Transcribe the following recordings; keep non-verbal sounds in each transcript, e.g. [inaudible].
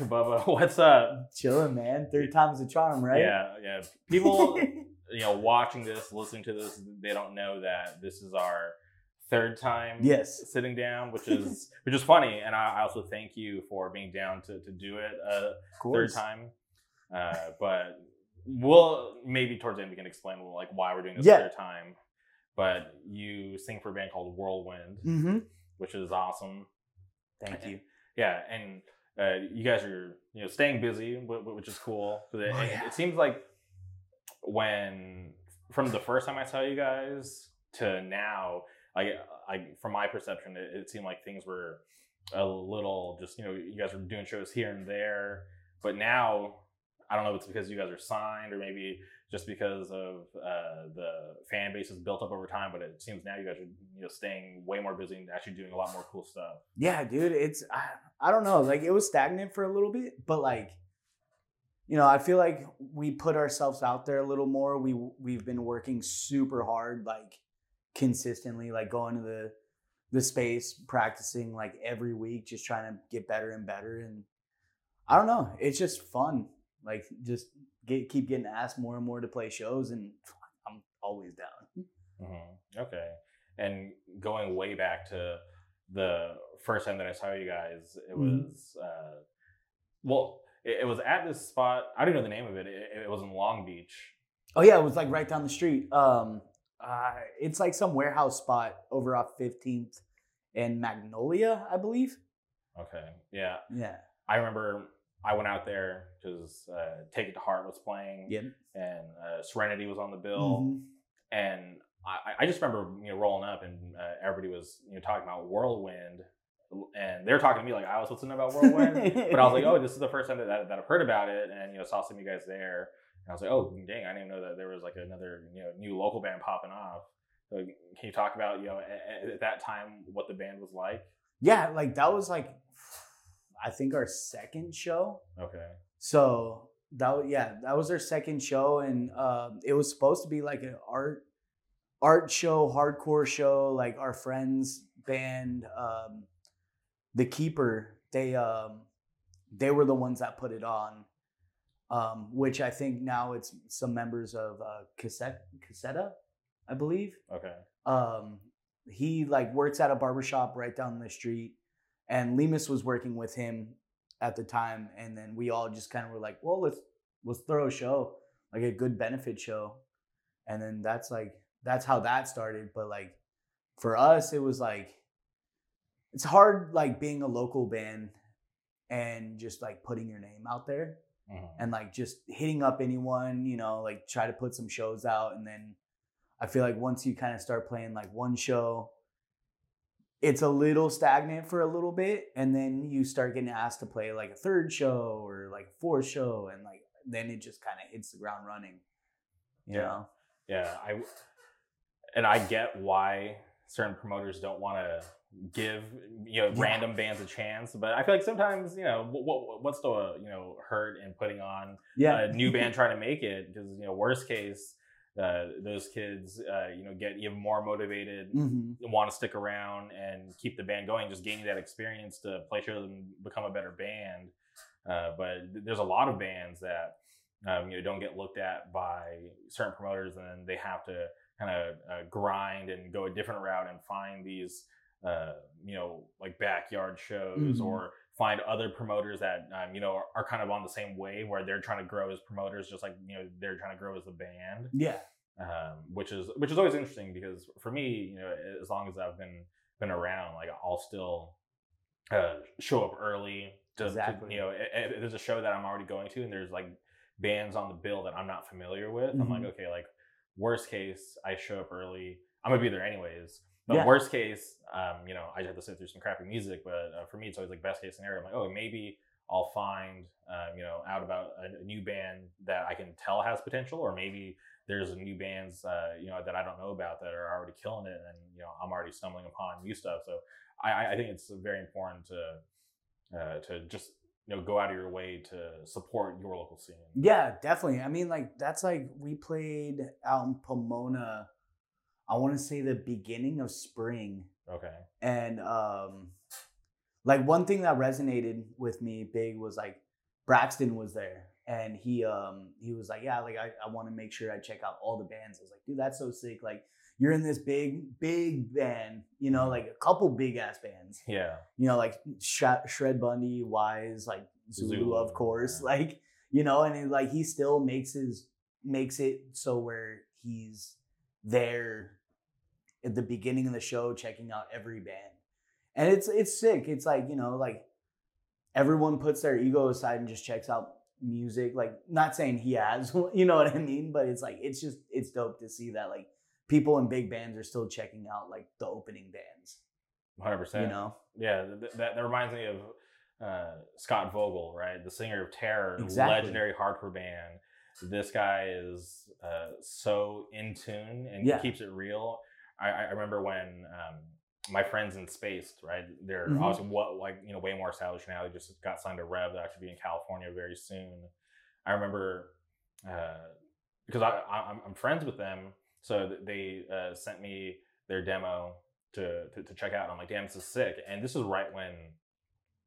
All right, we're back, Bubba. [laughs] What's up? Chilling, man. Third time's a charm, right? Yeah, yeah. People, [laughs] you know, watching this, listening to this, they don't know that this is our third time Yes. sitting down, which is [laughs] which is funny. And I, I also thank you for being down to, to do it a third time. Uh, but we'll maybe towards the end we can explain like why we're doing this Yeah. third time. But you sing for a band called Whirlwind, Mm-hmm. which is awesome. Thank you. Yeah, and uh, you guys are you know staying busy, wh- wh- which is cool. It, Oh, it- yeah. it seems like when from the first time I saw you guys to now, I, I from my perception, it, it seemed like things were a little just you know you guys were doing shows here and there, but now I don't know if it's because you guys are signed or maybe just because of uh, the fan base is built up over time. But it seems now you guys are you know staying way more busy and actually doing a lot more cool stuff. Yeah, dude. It's I, I don't know. Like it was stagnant for a little bit, but like, you know, I feel like we put ourselves out there a little more. We we've been working super hard, like consistently, like going to the the space, practicing like every week, just trying to get better and better. And I don't know. It's just fun. Like just get keep getting asked more and more to play shows, and I'm always down. hmm Okay. And going way back to the first time that I saw you guys, it Mhm. was uh, well, it, it was at this spot. I don't know the name of it. It, it was in Long Beach. Oh yeah, it was like right down the street. Um, uh, it's like some warehouse spot over off Fifteenth and Magnolia, I believe. Okay. Yeah, Yeah. I remember. I went out there because uh, Take It to Heart was playing, Yep. and uh, Serenity was on the bill, Mhm. and I, I just remember you know rolling up and uh, everybody was you know talking about Whirlwind, and they're talking to me like I was listening about Whirlwind. but I was like, [laughs] oh, this is the first time that, that, that I've heard about it, and you know, saw some of you guys there, and I was like, oh, dang, I didn't even know that there was like another you know new local band popping off. So can you talk about you know at, at that time what the band was like? yeah, like that was like, I think our second show. Okay, So that wa- yeah, that was our second show, and um, it was supposed to be like an art art show, hardcore show. Like our friends band, um, the Keeper, they um, they were the ones that put it on. Um, which I think now it's some members of uh, Cassette Cassetta, I believe okay, um, he like works at a barbershop right down the street and Lemus was working with him at the time and then we all just kind of were like well let's let's throw a show like a good benefit show and then that's like that's how that started but like for us it was like it's hard like being a local band and just like putting your name out there Mhm. and like just hitting up anyone, you know, like try to put some shows out. And then I feel like once you kind of start playing like one show, it's a little stagnant for a little bit. And then you start getting asked to play like a third show or like a fourth show. And like then it just kind of hits the ground running, you Yeah. know? yeah, I and I get why certain promoters don't want to give you know Yeah. random bands a chance, but I feel like sometimes you know what, what what's the you know hurt in putting on Yeah. a new [laughs] band trying to make it because you know worst case uh, those kids uh, you know get even more motivated hmm want to stick around and keep the band going just gaining that experience to play shows and become a better band uh, but th- there's a lot of bands that um, you know don't get looked at by certain promoters and then they have to kind of uh, grind and go a different route and find these uh, you know like backyard shows Mhm. or find other promoters that um, you know are, are kind of on the same way where they're trying to grow as promoters just like you know they're trying to grow as a band Yeah. um, which is which is always interesting because for me you know as long as I've been been around like I'll still uh, show up early to, to- Exactly. you know if, if there's a show that I'm already going to and there's like bands on the bill that I'm not familiar with I'm like Mhm. okay like worst case I show up early I'm gonna be there anyways but Yeah. worst case um, you know I just have to sit through some crappy music but uh, for me it's always like best case scenario I'm like oh maybe I'll find um, you know out about a, a new band that I can tell has potential or maybe there's new bands uh, you know that I don't know about that are already killing it, and you know I'm already stumbling upon new stuff. So I, I- I think it's very important to uh, to just you know go out of your way to support your local scene. Yeah, definitely. I mean, like that's like we played out in Pomona. I want to say the beginning of spring, Okay. and um, like one thing that resonated with me big was like Braxton was there and he um he was like yeah like I, I want to make sure I check out all the bands. I was like dude that's so sick like you're in this big big band you know like a couple big ass bands Yeah. you know like Sh- Shred Bundy Wise like Zulu, Zulu, of course yeah. [laughs] like you know and it, like he still makes his makes it so where he's there at the beginning of the show checking out every band and it's it's sick it's like you know like everyone puts their ego aside and just checks out music like not saying he has [laughs] you know what i mean but it's like it's just it's dope to see that like people in big bands are still checking out like the opening bands Hundred percent. you know Yeah, th- that, that reminds me of uh, Scott Vogel, right? The singer of Terror, Exactly. legendary hardcore band. This guy is uh, so in tune and Yeah. keeps it real. I, I remember when um, my friends in Spaced, right? They're Mhm. obviously what like you know way more established now. They just got signed to Rev. They'll actually be in California very soon. I remember uh, because I, I I'm, I'm friends with them, so they uh, sent me their demo to, to to check out. And I'm like, damn, this is sick. And this is right when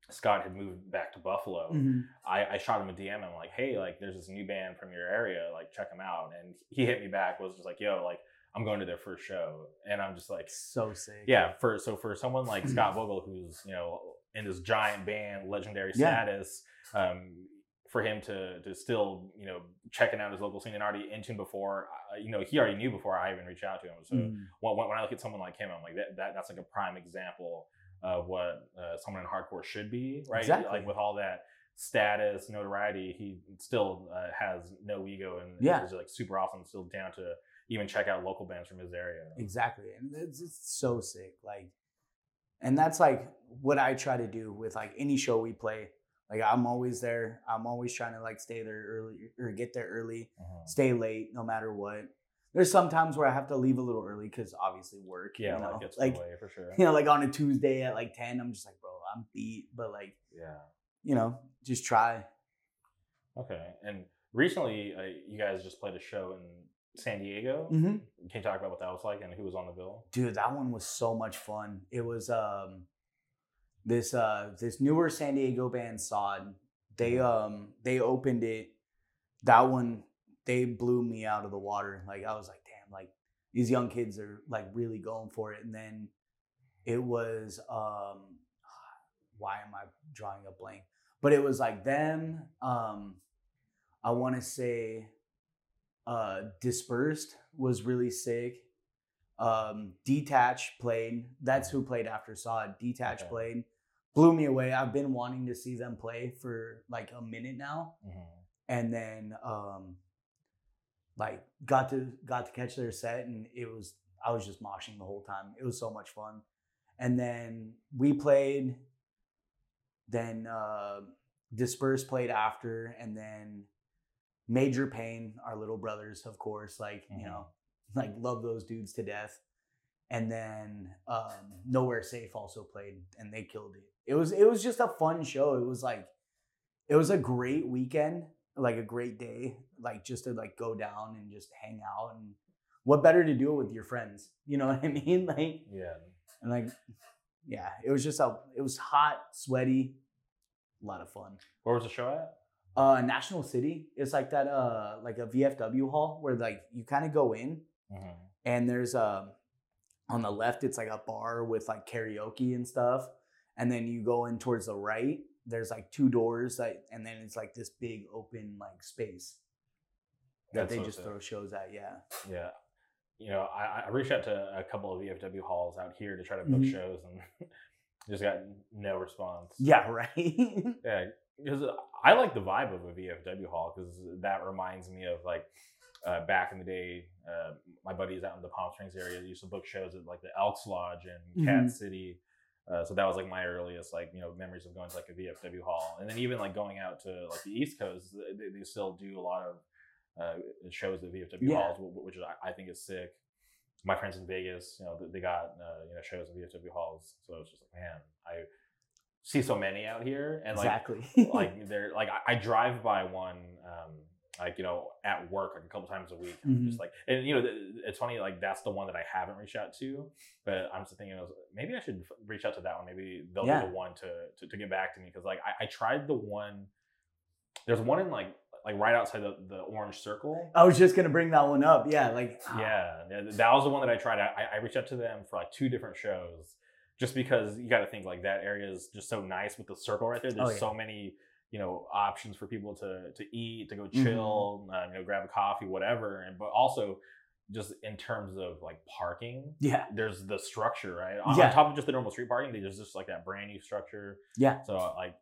Scott had moved back to Buffalo. Mhm. I, I shot him a DM. I'm like, hey, like, there's this new band from your area. Like, check them out. And he hit me back. Was just like, yo, like, I'm going to their first show. And I'm just like, so sick yeah. For so for someone like [clears throat] Scott Vogel, who's you know in this giant band, legendary Yeah. status, um, for him to to still you know checking out his local scene and already in tune before, uh, you know, he already knew before I even reached out to him. So Mhm. when, when I look at someone like him, I'm like that, that that's like a prime example of what uh, someone in hardcore should be, right? Exactly. Like with all that status, notoriety, he still uh, has no ego and Yeah. is like super awesome, still down to even check out local bands from his area. Exactly. And it's, it's so sick. Like, and that's like what I try to do with like any show we play. Like, I'm always there. I'm always trying to like stay there early or get there early, Mhm. stay late, no matter what. There's some times where I have to leave a little early because obviously work. Yeah, you know? gets like in the way for sure. [laughs] you know, like on a Tuesday at like 10, I'm just like, bro, I'm beat. But like, Yeah. you know, just try. Okay. And recently, uh, you guys just played a show in San Diego. Mm-hmm. Can you talk about what that was like and who was on the bill? dude that one was so much fun it was um this uh this newer san diego band sod they um they opened it that one they blew me out of the water like i was like damn like these young kids are like really going for it. And then it was um [sighs] why am i drawing a blank? But it was like them um i want to say uh dispersed was really sick. Um detach played that's who played after sod detach Okay. played blew me away. I've been wanting to see them play for like a minute now. And then um like got to got to catch their set and it was i was just moshing the whole time. It was so much fun. And then we played then uh disperse played after and then major pain our little brothers of course like Mhm. you know [laughs] like love those dudes to death. And then um nowhere safe also played and they killed it. It was it was just a fun show. It was like it was a great weekend like a great day like just to like go down and just hang out and what better to do it with your friends you know [laughs] what i mean like Yeah. and like yeah it was just a it was hot sweaty a lot of fun Where was the show at? uh national city it's like that uh like a vfw hall where like you kind of go in and there's a on the left it's like a bar with like karaoke and stuff and then you go in towards the right there's like two doors that and then it's like this big open like space that That's they just throw shows at yeah Yeah. You know, I, I reached out to a couple of VFW halls out here to try to book Mhm. shows and [laughs] just got no response. yeah right [laughs] Yeah, because I like the vibe of a VFW hall because that reminds me of like uh, back in the day. Uh, my buddies out in the Palm Springs area used to book shows at like the Elks Lodge in Cat Mhm. City. Uh, so that was like my earliest like you know memories of going to like a VFW hall, and then even like going out to like the East Coast, they, they still do a lot of uh, shows at VFW Yeah. halls, which I I think is sick. My friends in Vegas, you know, they- got uh, you know shows at VFW halls, so it's just like man, I see so many out here, and like exactly like they're like I, I drive by one um, like you know at work like a couple times a week. I'm Mhm. Just like and you know th- it's funny like that's the one that I haven't reached out to, but I'm just thinking maybe I should reach out to that one. Maybe they'll Yeah. be the one to, to to get back to me because like I, I tried the one. There's one in like like right outside the, the orange circle. I was just gonna bring that one up. Yeah, like Yeah, yeah, that was the one that I tried. I, I reached out to them for like two different shows, just because you got to think like that area is just so nice with the circle right there. There's Oh, yeah. so many you know options for people to to eat, to go Mhm. chill, uh, you know, grab a coffee, whatever. And but also just in terms of like parking, yeah, there's the structure right on, Yeah. on top of just the normal street parking. There's just like that brand new structure. yeah. So like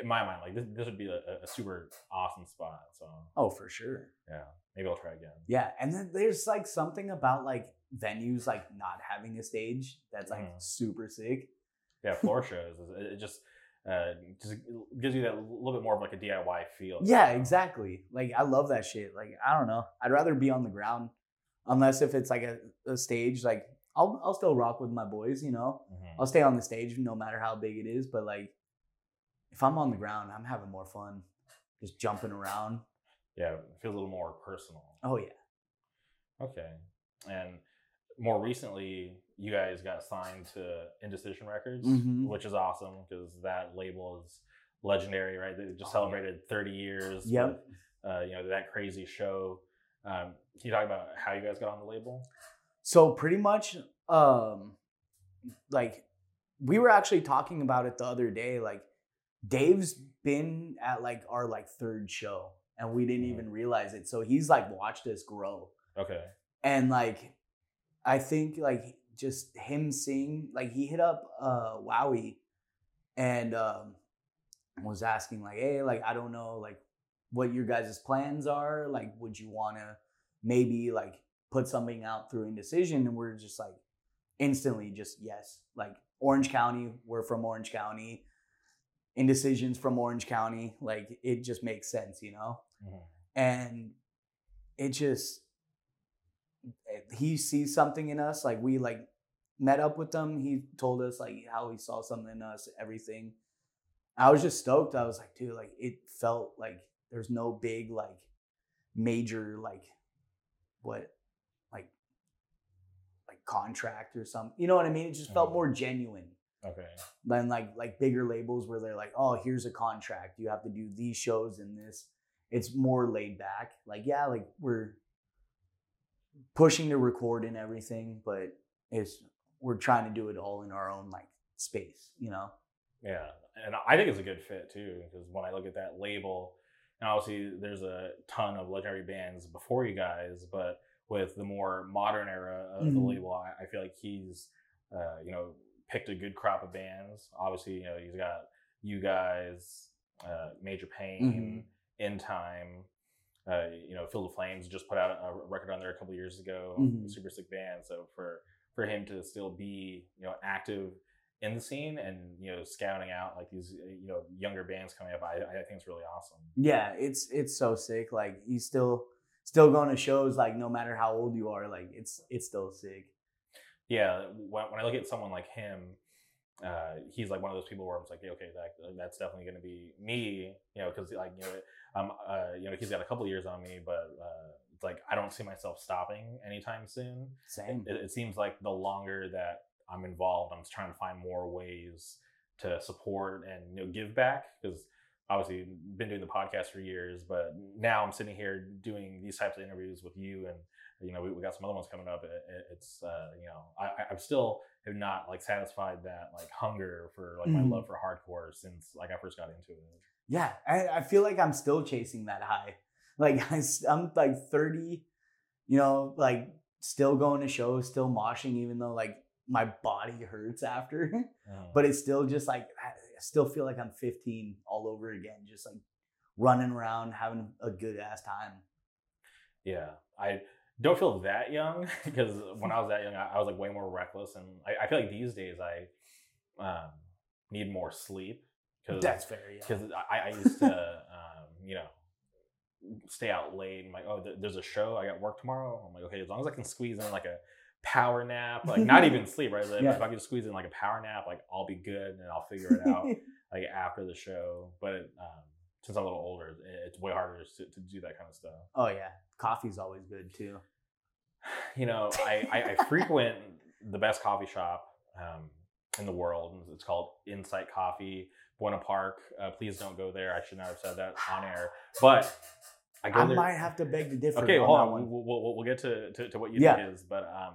in my mind, like this, this would be a, a super awesome spot. So Oh, for sure. yeah, maybe I'll try again. Yeah, and then there's like something about like venues like not having a stage that's like Mhm. super sick. yeah floor shows it just uh just gives you that little bit more of like a diy feel Yeah, exactly. Like I love that shit. Like I don't know. I'd rather be on the ground, unless if it's like a, a stage. Like I'll I'll still rock with my boys. You know, Mhm. I'll stay on the stage no matter how big it is. But like, if I'm on the ground, I'm having more fun, just jumping around. yeah it feels a little more personal Oh yeah. okay and more recently you guys got signed to indecision records Mhm. which is awesome because that label is legendary right they just Oh, celebrated 30 years Yep. with, uh, you know that crazy show um, can you talk about how you guys got on the label So pretty much, um, like we were actually talking about it the other day. Like Dave's been at like our like third show, and we didn't Mhm. even realize it. So he's like watched us grow, okay and like I think like just him seeing like he hit up uh Wowie, and um, was asking like, hey, like I don't know like what your guys' plans are. Like, would you want to maybe like put something out through indecision? And we're just like instantly just yes. Like orange county we're from orange county. Indecisions from orange county. Like it just makes sense you know? Mhm. and it just he sees something in us. Like we like met up with them he told us like how he saw something in us everything i was just stoked i was like dude like it felt like there's no big like major like what like like contract or something you know what i mean it just felt Mhm. more genuine okay than like like bigger labels where they're like, oh, here's a contract. You have to do these shows and this. It's more laid back. Like, yeah, like we're pushing to record and everything, but it's we're trying to do it all in our own like space, you know? Yeah, and I think it's a good fit too because when I look at that label, and obviously there's a ton of legendary bands before you guys, but with the more modern era of the Mhm. label, I, I feel like he's, uh, you know, picked a good crop of bands. Obviously, you know, he's got you guys, uh, Major Pain, In Time. Uh, you know, Field of Flames just put out a record on there a couple years ago. Mhm. Super sick band. So for for him to still be you know active in the scene and you know scouting out like these you know younger bands coming up, I, I think it's really awesome. Yeah, it's it's so sick. Like he's still still going to shows like no matter how old you are, like it's it's still sick. Yeah, when, when I look at someone like him, uh, he's like one of those people where I'm just like, okay, that that's definitely going to be me, you know, because like you know, um, uh, you know, he's got a couple years on me, but uh, like I don't see myself stopping anytime soon. Same. It, it seems like the longer that I'm involved, I'm trying to find more ways to support and you know give back because obviously been doing the podcast for years, but now I'm sitting here doing these types of interviews with you and you know we, we got some other ones coming up. It, it- it's uh, you know I, I'm still have not like satisfied that like hunger for like my love for hardcore since like I first got into it. Yeah, I, I feel like I'm still chasing that high. Like [laughs] I, am like 30, you know, like still going to shows, still moshing, even though like my body hurts after. Mhm. [laughs] but it's still just like I still feel like I'm 15 all over again, just like running around having a good ass time. Yeah, I don't feel that young [laughs] because when I was that young, I, I was like way more reckless, and I, I feel like these days I um, need more sleep because That's fair. Yeah. because I, I used to um, you know stay out late and like oh th- there's a show I got work tomorrow. I'm like okay as long as I can squeeze in like a power nap, like not even [laughs] sleep, right? Like, Yeah. If I can squeeze in like a power nap, like I'll be good and I'll figure it out [laughs] like after the show. But um, since I'm a little older, it- it's way harder to, to do that kind of stuff. Oh yeah, coffee's always good too. [sighs] You know, I, I, I frequent the best coffee shop um, in the world. It's called Insight Coffee, Buena Park. Uh, please don't go there. I should not have said that on air. But I I might have to beg to differ. okay, on hold that on. one. We'll, we'll, we'll get to, to, to what you Yeah. think is, but um,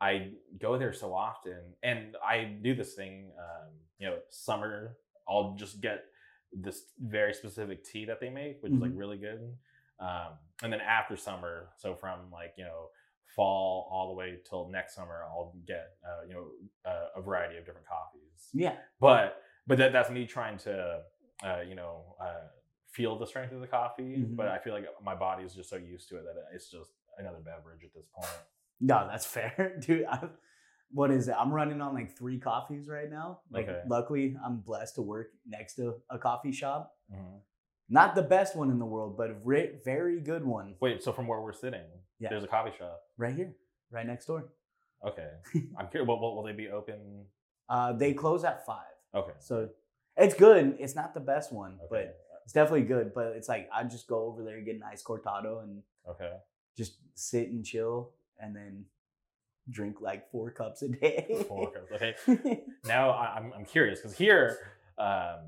I go there so often, and I do this thing. Um, you know, summer, I'll just get this very specific tea that they make, which is like Mhm. really good. Um, and then after summer, so from like you know fall all the way till next summer, I'll get uh, you know uh, a variety of different coffees Yeah, but but that, that's me trying to uh, you know uh, feel the strength of the coffee Mhm. but i feel like my body is just so used to it that it's just another beverage at this point no, that's fair, [laughs] dude. I, what is it? I'm running on like three coffees right now. Like, Okay. luckily, I'm blessed to work next to a coffee shop. Mhm. Not the best one in the world, but a very good one. wait so from where we're sitting Yeah. there's a coffee shop Right here, right next door. okay [laughs] i'm curious will, will, will they be open Uh, they close at five, okay so it's good. It's not the best one, okay but it's definitely good. But it's like I just go over there, and get an ice cortado, and okay just sit and chill, and then drink like four cups a day. Four cups, okay [laughs] now I, I'm, I'm curious because here um,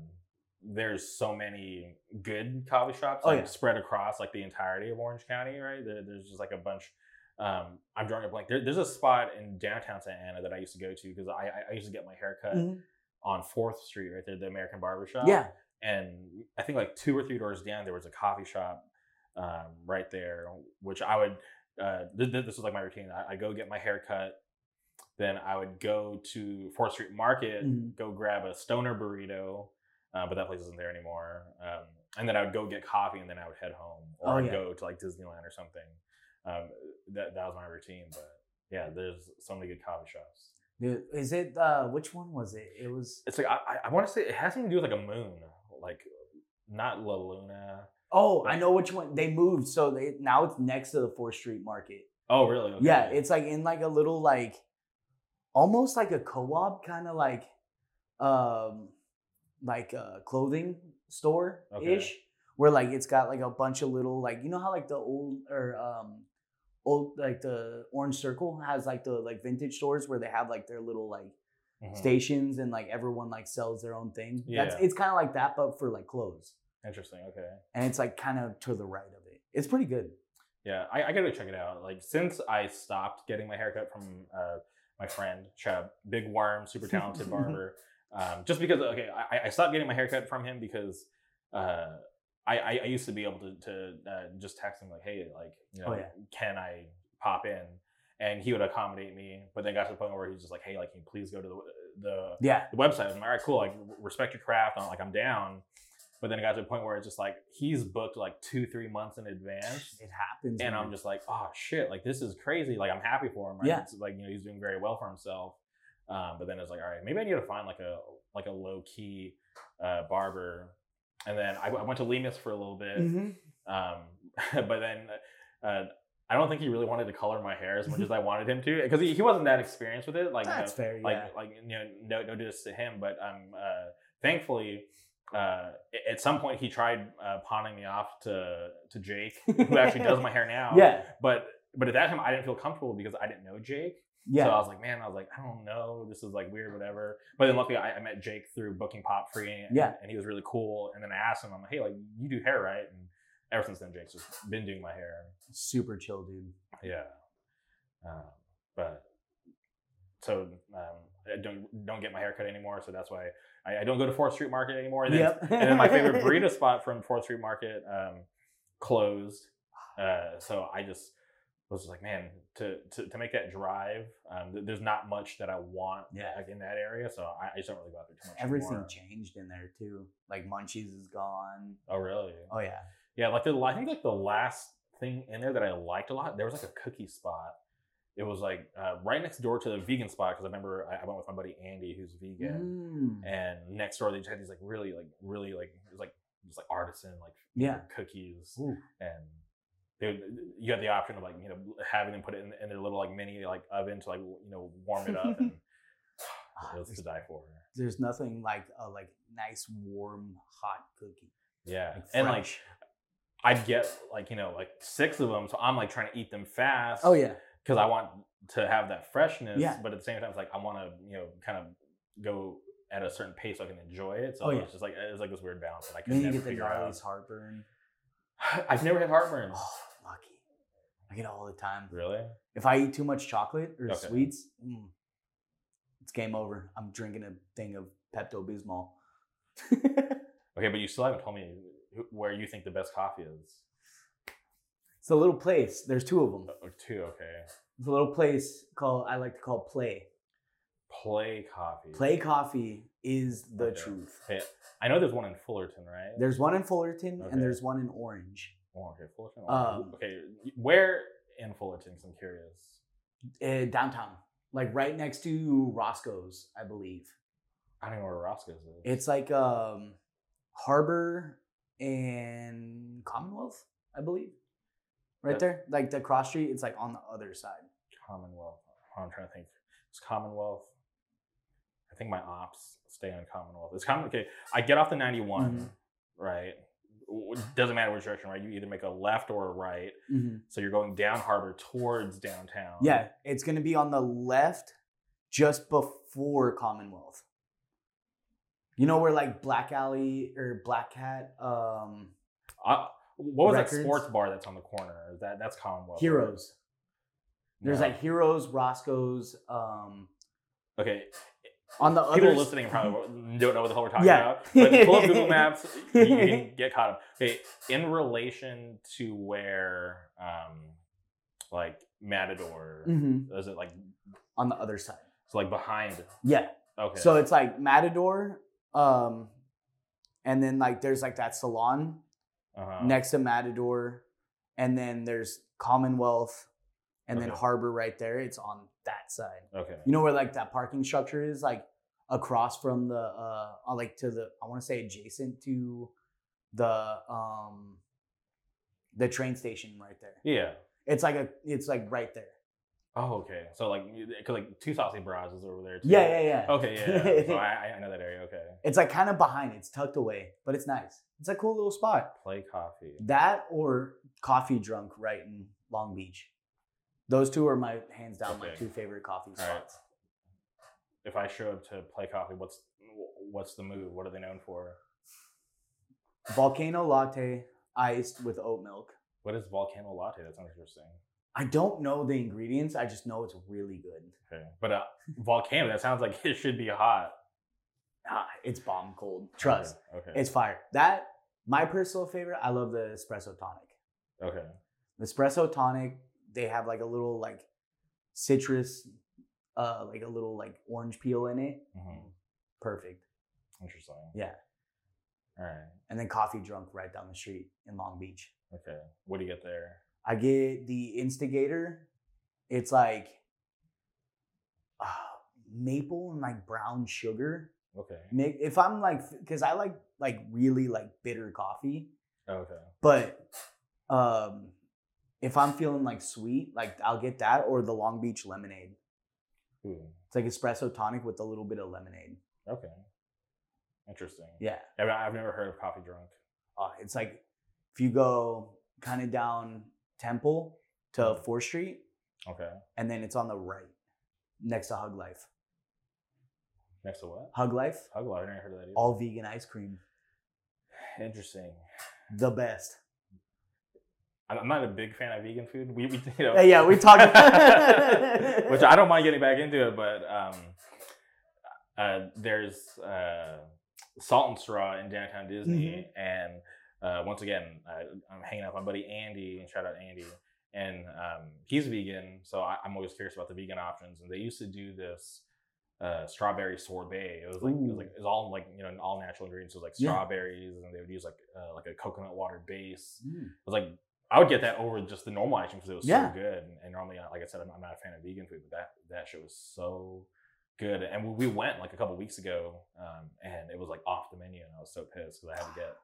there's so many good coffee shops Oh, like, yeah. spread across like the entirety of Orange County, right? There, there's just like a bunch. Um, I'm drawing a blank. There, there's a spot in downtown Santa Ana that I used to go to because I, I, used to get my hair cut Mhm. on Fourth Street, right there, the American Barber Shop. Yeah. And I think like two or three doors down there was a coffee shop um, right there, which I would. Uh, th- th- this was like my routine. I, I go get my hair cut, then I would go to Fourth Street Market, Mhm. go grab a stoner burrito, uh, but that place isn't there anymore. Um, and then I would go get coffee, and then I would head home, or Oh, I'd yeah. go to like Disneyland or something. Um, that that was my routine. But yeah, there's so many good coffee shops. Dude, is it uh which one was it? It was It's like I, I- I want to say it has something to do with like a moon, like not La Luna. Oh, I know which one. They moved, so they now it's next to the Fourth Street Market. Oh, really? Okay. Yeah, it's like in like a little like almost like a co-op kind of like um like a clothing store ish Okay. where like it's got like a bunch of little like you know how like the old or um old like the orange circle has like the like vintage stores where they have like their little like Mhm. stations and like everyone like sells their own thing that's Yeah. it's kind of like that but for like clothes Interesting. Okay. and it's like kind of to the right of it it's pretty good Yeah, I, I gotta check it out. Like since I stopped getting my haircut from uh, my friend Chubb, big worm, super talented [laughs] barber. Um, just because okay, I, I stopped getting my haircut from him because uh, I, I I used to be able to to uh, just text him like, hey, like you know, Oh, yeah. can I pop in? And he would accommodate me, but then got to the point where he's just like, hey, like, can you please go to the the, yeah the website? I'm like, all right, cool. Like, respect your craft. I'm like, I'm down. But then it got to a point where it's just like he's booked like two, three months in advance it happens and man. I'm just like, oh shit, like this is crazy. Like I'm happy for him. Right? Yeah. It's like you know he's doing very well for himself. Um, but then it's like, all right, maybe I need to find like a like a low key uh, barber. And then I, I went to Lemus for a little bit. Mhm. Um, [laughs] but then uh, I don't think he really wanted to color my hair as much [laughs] as I wanted him to because he, he wasn't that experienced with it. Like that's know, fair like yeah like you know no no diss to him, but um uh, thankfully. Uh, at some point, he tried uh, pawning me off to to Jake, [laughs] who actually does my hair now yeah but but at that time I didn't feel comfortable because I didn't know Jake. yeah So I was like, man, I was like, I don't know, this is like weird, whatever. But then luckily I, I met Jake through Booking Pop Free, and, Yeah. and he was really cool. And then I asked him, I'm like, hey, like you do hair, right? And ever since then, Jake's just been doing my hair. super chill dude Yeah. Um, but so um, I don't don't get my hair cut anymore, so that's why I, I don't go to Fourth Street Market anymore. And then yep and then my favorite [laughs] burrito spot from Fourth Street Market um, closed. Uh, so I just was just like, man, to, to, to make that drive, um, th- there's not much that I want Yeah. like in that area. So I, I just don't really go out there too much. everything anymore. changed in there too like munchies is gone Oh, really? oh yeah Yeah, like the I think like the last thing in there that I liked a lot, there was like a cookie spot. It was like uh, right next door to the vegan spot because I remember I, I went with my buddy Andy who's vegan. Mm. and next door they just had these like really like really like it was like just like artisan like Yeah. cookies Ooh. and would, you had the option of like you know having them put it in, in their little like mini like oven to like you know warm it up and [laughs] [sighs] it was to die for there's nothing like a like nice warm hot cookie Yeah, Like and like. I'd get like you know like six of them, so I'm like trying to eat them fast. oh yeah, because I want to have that freshness. Yeah. But at the same time, it's like I want to you know kind of go at a certain pace so I can enjoy it. So Oh, yeah. it's just like it's like this weird balance that I then you never get the figure out. heartburn. [sighs] I've never had heartburn. Oh, lucky. I get it all the time. Really? If I eat too much chocolate or Okay. sweets, mm, it's game over. I'm drinking a thing of Pepto Bismol. [laughs] Okay, but you still haven't told me where you think the best coffee is. it's a little place. There's two of them. Or two, okay. It's a little place called I like to call Play. Play coffee. Play Coffee is the Okay. truth. Okay, I know there's one in Fullerton, right? There's one in Fullerton Okay. and there's one in Orange. Oh, okay, Fullerton. Um, okay, where in Fullerton? I'm curious. Uh, downtown, like right next to Roscoe's, I believe. I don't know where Roscoe's is. It's like um, Harbor and Commonwealth, I believe. Right there, like the cross street. It's like on the other side. Commonwealth. Oh, I'm trying to think. It's Commonwealth. I think my ops stay on Commonwealth. It's common. Okay, I get off the 91, Mhm. right? W- Doesn't matter which direction, right? You either make a left or a right. So you're going down Harbor towards downtown. Yeah, it's gonna be on the left, just before Commonwealth. You know where like Black Alley or Black Cat, um, Uh, what was Records? that sports bar that's on the corner? Is that that's Commonwealth? right? Heroes. There's like Heroes, Roscoe's, um, okay. on the People other listening probably don't know what the hell we're talking Yeah. about. But pull up Google [laughs] Maps, you, can [laughs] get caught up. Okay, in relation to where, um, like Matador, Mhm. is it like on the other side. so like behind? Yeah. Okay. So it's like Matador, um, and then like there's like that salon uh-huh. next to Matador, and then there's Commonwealth, and then Harbor right there. It's on that side. Okay. You know where like that parking structure is, like across from the uh, uh, like to the I want to say adjacent to the um the train station right there. Yeah. It's like a it's like right there. Oh, okay. So like, because eh, like two saucy is over there too. Yeah, yeah, yeah. Okay, yeah. so I, I know that area. Okay. It's like kind of behind. It's tucked away, but it's nice. It's a cool little spot. Play coffee. That or Coffee Drunk right in Long Beach. Those two are my hands down my two favorite coffee All right. spots. If I show up to play coffee, what's what's the move? What are they known for? Volcano latte iced with oat milk. What is volcano latte? That sounds interesting. I don't know the ingredients. I just know it's really good. Okay, but uh, volcano. That sounds like [laughs] it should be hot. Ah, it's bomb cold. Trust. Okay. okay. It's fire. That my personal favorite. I love the espresso tonic. okay. The espresso tonic. They have like a little like citrus, uh, like a little like orange peel in it. Mhm. Perfect. Interesting. Yeah. All right. And then coffee drunk right down the street in Long Beach. Okay. What do you get there? I get the instigator. It's like uh, maple and like brown sugar. Okay. If I'm like, because I like like really like bitter coffee, Okay. but um, if I'm feeling like sweet, like I'll get that or the Long Beach lemonade. Ooh. It's like espresso tonic with a little bit of lemonade. Okay. Interesting. Yeah, I've, I've never heard of coffee drunk. uh, it's like if you go kind of down Temple to Fourth Street, Okay. and then it's on the right next to Hug Life. Next to what? Hug Life, Hug Life. I never heard of that either. all vegan ice cream, Interesting. the best. I'm not a big fan of vegan food. We, we [laughs] you know, Yeah, we talked- [laughs] [laughs] which I don't mind getting back into it, but um, uh, there's uh, Salt and Straw in downtown Disney, and uh, once again, I, I'm hanging out with my buddy Andy, and shout out Andy, and um, he's vegan, so I, I'm always curious about the vegan options. And they used to do this uh, strawberry sorbet. It was like it was like it was all like you know all natural ingredients. It was like Yeah. strawberries, and they would use like uh, like a coconut water base. Mm. It was like I would get that over just the normal ice cream because it was Yeah. so good. And, and normally, uh, like I said, I'm, I'm not a fan of vegan food, but that that shit was so good. And we, we went like a couple weeks ago, um, and it was like off the menu, and I was so pissed because I had to get.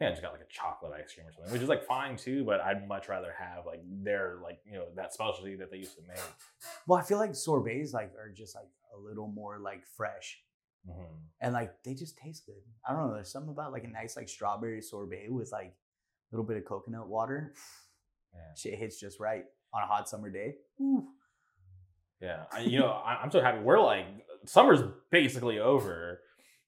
Yeah, I just got like a chocolate ice cream or something, which is like fine too, but I'd much rather have like their like you know that specialty that they used to make. Well, I feel like sorbets like are just like a little more like fresh. Mhm. and like they just taste good. I don't know. There's something about like a nice like strawberry sorbet with like a little bit of coconut water. Yeah. Shit hits just right on a hot summer day. Ooh. Yeah, I, you know, I, I'm so happy. We're like summer's basically over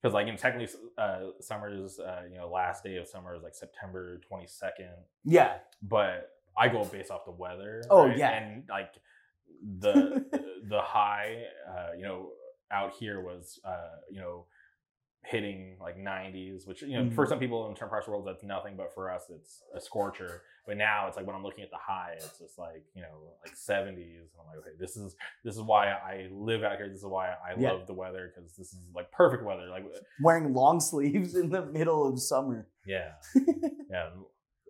because, like, you know, technically, uh, summer's uh, you know last day of summer is like September 22nd, Yeah. but I go based off the weather. Oh, right? yeah. and like [laughs] the the high, uh, you know, out here was uh, you know hitting like 90s, which you know for Mhm. some people in certain parts of the world that's nothing, but for us it's a scorcher. But now it's like when I'm looking at the high, it's just like you know like 70s, and I'm like, okay, this is this is why I live out here. This is why I Yeah. love the weather because this is like perfect weather. Like Wearing long [laughs] sleeves in the middle of summer. yeah, [laughs] yeah.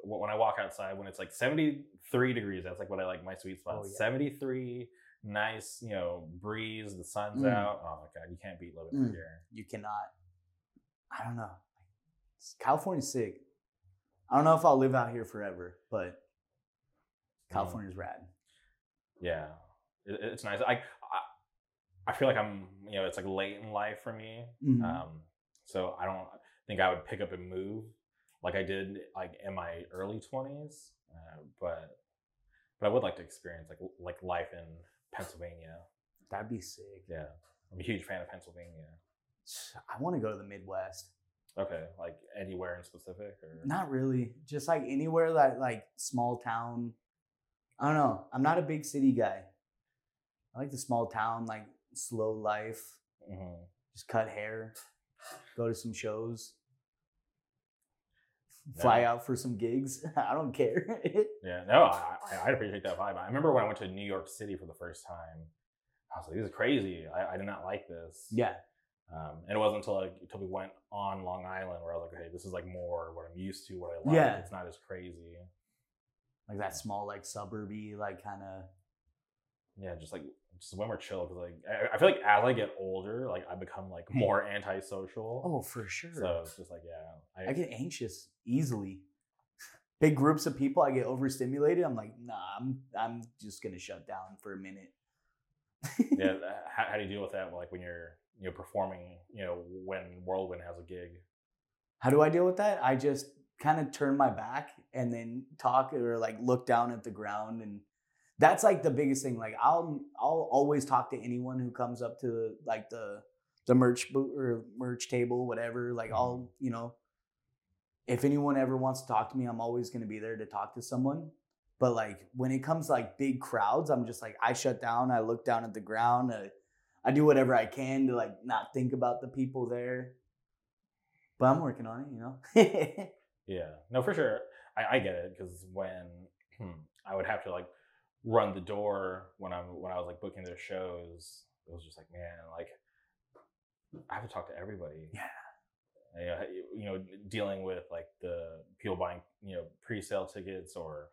When I walk outside, when it's like 73 degrees, that's like what I like my sweet spot. Oh, yeah. 73, nice, you know, breeze, the sun's Mm. out. Oh my god, you can't beat living out Mm. here. You cannot. I don't know. California's sick. I don't know if I'll live out here forever, but California's rad. Yeah, it, it's nice. I, I I feel like I'm, you know, it's like late in life for me. Mhm. Um, so I don't think I would pick up and move like I did like in my early 20s. Uh, but but I would like to experience like like life in Pennsylvania. That'd be sick. Yeah, I'm a huge fan of Pennsylvania. I want to go to the Midwest. Okay, like anywhere in specific or Not really. Just like anywhere that like small town. I don't know. I'm not a big city guy. I like the small town, like slow life. Mhm. Just cut hair, go to some shows, fly out for some gigs. [laughs] I don't care. [laughs] Yeah, no, I, I I appreciate that vibe. I remember when I went to New York City for the first time. I was like, "This is crazy. I, I did not like this." yeah. Um, and it wasn't until like until we went on Long Island where I was like, hey, this is like more what I'm used to, what I like. Yeah. It's not as crazy." Like that small, like suburby, like kind of. Yeah, just like just when we're chill because like I, I feel like as I get older, like I become like more antisocial. Oh, for sure. so it's just like yeah, I, I get anxious easily. Big groups of people, I get overstimulated. I'm like, nah, I'm I'm just gonna shut down for a minute. yeah. [laughs] How, how do you deal with that? Like when you're you know performing, you know, when Whirlwind has a gig. How do I deal with that? I just kind of turn my back and then talk or like look down at the ground and that's like the biggest thing. Like I'll I'll always talk to anyone who comes up to like the the merch boot or merch table, whatever. Like mm-hmm. I'll, you know, if anyone ever wants to talk to me, I'm always gonna be there to talk to someone. But like when it comes to like big crowds, I'm just like I shut down, I look down at the ground, I, I do whatever I can to like not think about the people there. But I'm working on it, you know. [laughs] Yeah, no, for sure. I, I get it because when hmm, I would have to like run the door when I'm when I was like booking their shows, it was just like, man, like I have to talk to everybody. Yeah. You know, you know, dealing with like the people buying, you know, pre-sale tickets or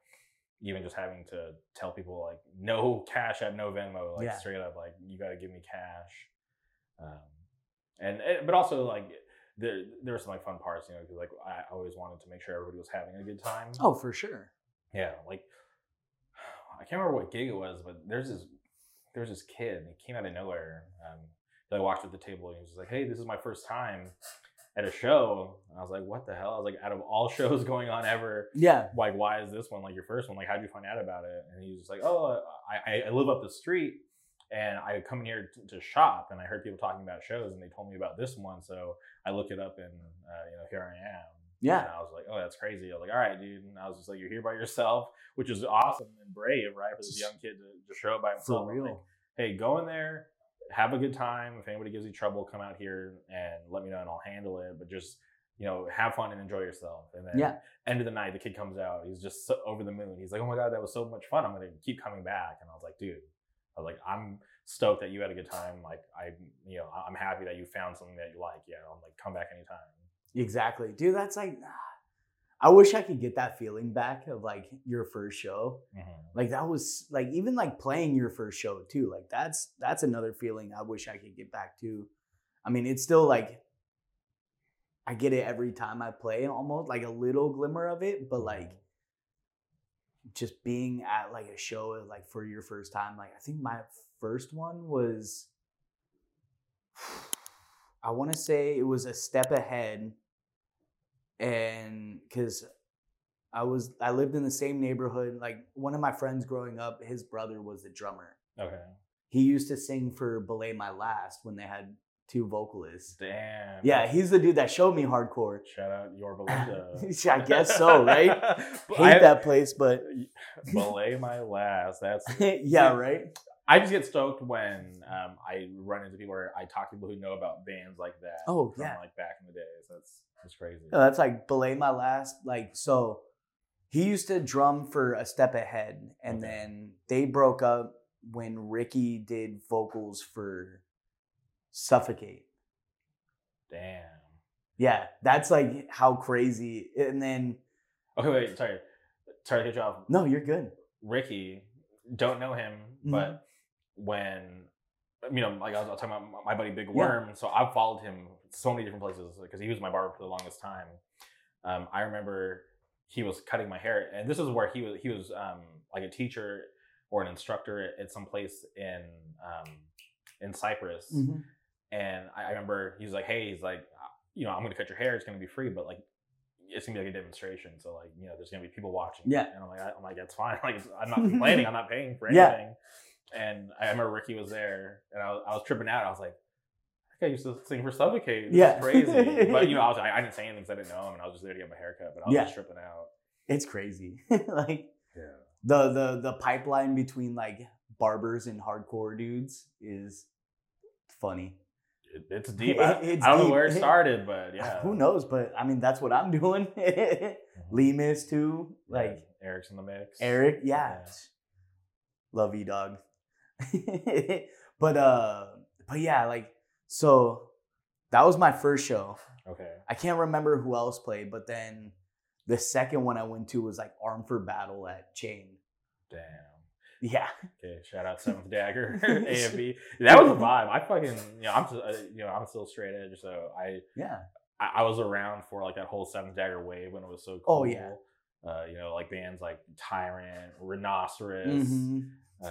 even just having to tell people like no cash at no Venmo, like Yeah. straight up, like you got to give me cash. Um, and, and but also like there there were some like fun parts, you know, because like I always wanted to make sure everybody was having a good time. oh, for sure. yeah, like [sighs] I can't remember what gig it was, but there's this there's this kid. He came out of nowhere. Um, that I walked at the table and he was just like, "Hey, this is my first time at a show." And I was like, "What the hell?" I was like, "Out of all [laughs] shows going on ever, Yeah. like why is this one like your first one? Like, how'd you find out about it?" And he was just like, "Oh, I I- live up the street." And I come in here to, to shop, and I heard people talking about shows, and they told me about this one, so I looked it up, and uh, you know, here I am. Yeah. And I was like, oh, that's crazy. I was like, all right, dude. And I was just like, you're here by yourself, which is awesome and brave, right? For this young kid to just show up by himself. For I'm like, hey, go in there, have a good time. If anybody gives you trouble, come out here and let me know, and I'll handle it. But just you know, have fun and enjoy yourself. And then Yeah. end of the night, the kid comes out. He's just so over the moon. He's like, oh my god, that was so much fun. I'm gonna keep coming back. And I was like, dude, I was like, I'm stoked that you had a good time. Like, I, you know, I'm happy that you found something that you like. Yeah, I'm like, come back anytime. Exactly. Dude, that's like ah, I wish I could get that feeling back of like your first show. Mm-hmm. Like that was like even like playing your first show too. Like that's that's another feeling I wish I could get back to. I mean, it's still like I get it every time I play almost like a little glimmer of it, but mm-hmm. like just being at like a show like for your first time, like I think my first one was [sighs] I want to say it was a step ahead, and because I was I lived in the same neighborhood. Like one of my friends growing up, his brother was the drummer. Okay. He used to sing for Belay My Last when they had two vocalists. Damn. Yeah, he's the dude that showed me hardcore. Shout out your [laughs] Belinda. I guess so, right? [laughs] Hate that place, but Belay my last. That's [laughs] yeah, right. I just get stoked when um, I run into people or I talk to people who know about bands like that. Oh, yeah. like back in the days. That's that's crazy. No, that's like belay my last. Like so, he used to drum for a step ahead, and Okay. then they broke up when Ricky did vocals for Suffocate. Damn. Yeah, that's like how crazy. And then Okay, wait. Sorry, sorry to cut you off. no, you're good. Ricky, don't know him, but mm-hmm. when you know, like I was, I was talking about my buddy Big Yeah. Worm, so I've followed him so many different places because he was my barber for the longest time. Um, I remember he was cutting my hair, and this is where he was. He was um, like a teacher or an instructor at some place in um, in Cyprus, Mhm. and I, I remember he was like, "Hey, he's like, uh, you know, I'm gonna cut your hair. It's gonna be free, but like, it's gonna be like a demonstration. So like, you know, there's gonna be people watching. Yeah. And I'm like, I'm like, that's fine. [laughs] Like, I'm not complaining. I'm not paying for [laughs] anything. Yeah. And I remember Ricky was there, and I was, I was tripping out. I was like, guy used to sing for Suffocate. This Yeah. is crazy. but you know, I was I, I didn't say anything because I didn't know him, and I was just there to get my haircut. But I was Yeah. just tripping out. It's crazy. [laughs] like Yeah. the the the pipeline between like barbers and hardcore dudes is funny. It, it's deep. I, it's I don't know where it [laughs] started, but yeah. Who knows? But I mean, that's what I'm [laughs] doing. Lemus too. Like Right. Eric's in the mix. Eric, yeah. Yeah. Love you, dog. but uh but yeah, like so that was my first show. Okay. I can't remember who else played, but then the second one I went to was like Armed for Battle at Chain. Damn. Yeah. Okay, shout out Seventh Dagger, [laughs] AFB. That was a vibe. I fucking, you know, I'm, still- uh, you know, I'm still straight edge, so I, Yeah. I, I was around for like that whole Seventh Dagger wave when it was so cool. Oh, yeah. Uh, you know, like bands like Tyrant, Rhinoceros. Mhm. Uh,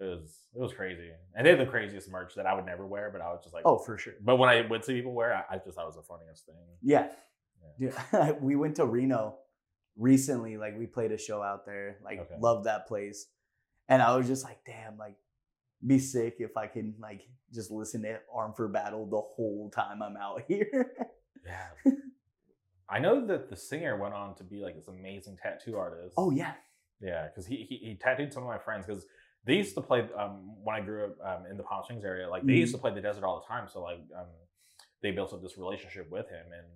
it was it was crazy, and they had the craziest merch that I would never wear, but I was just like, oh, for sure. But when I would see people wear, it, I, I just thought it was the funniest thing. Yeah. Yeah. [laughs] we went to Reno recently. Like we played a show out there. Like Okay. loved that place. And I was just like, damn, like be sick if I can like just listen to Armed for Battle the whole time I'm out [laughs] here. Yeah. I know that the singer went on to be like this amazing tattoo artist. oh yeah. Yeah, because he, he he tattooed some of my friends because they used to play um, when I grew up um, in the Palm Springs area. Like they used Mm-hmm. to play the desert all the time, so like um, they built up this relationship with him, and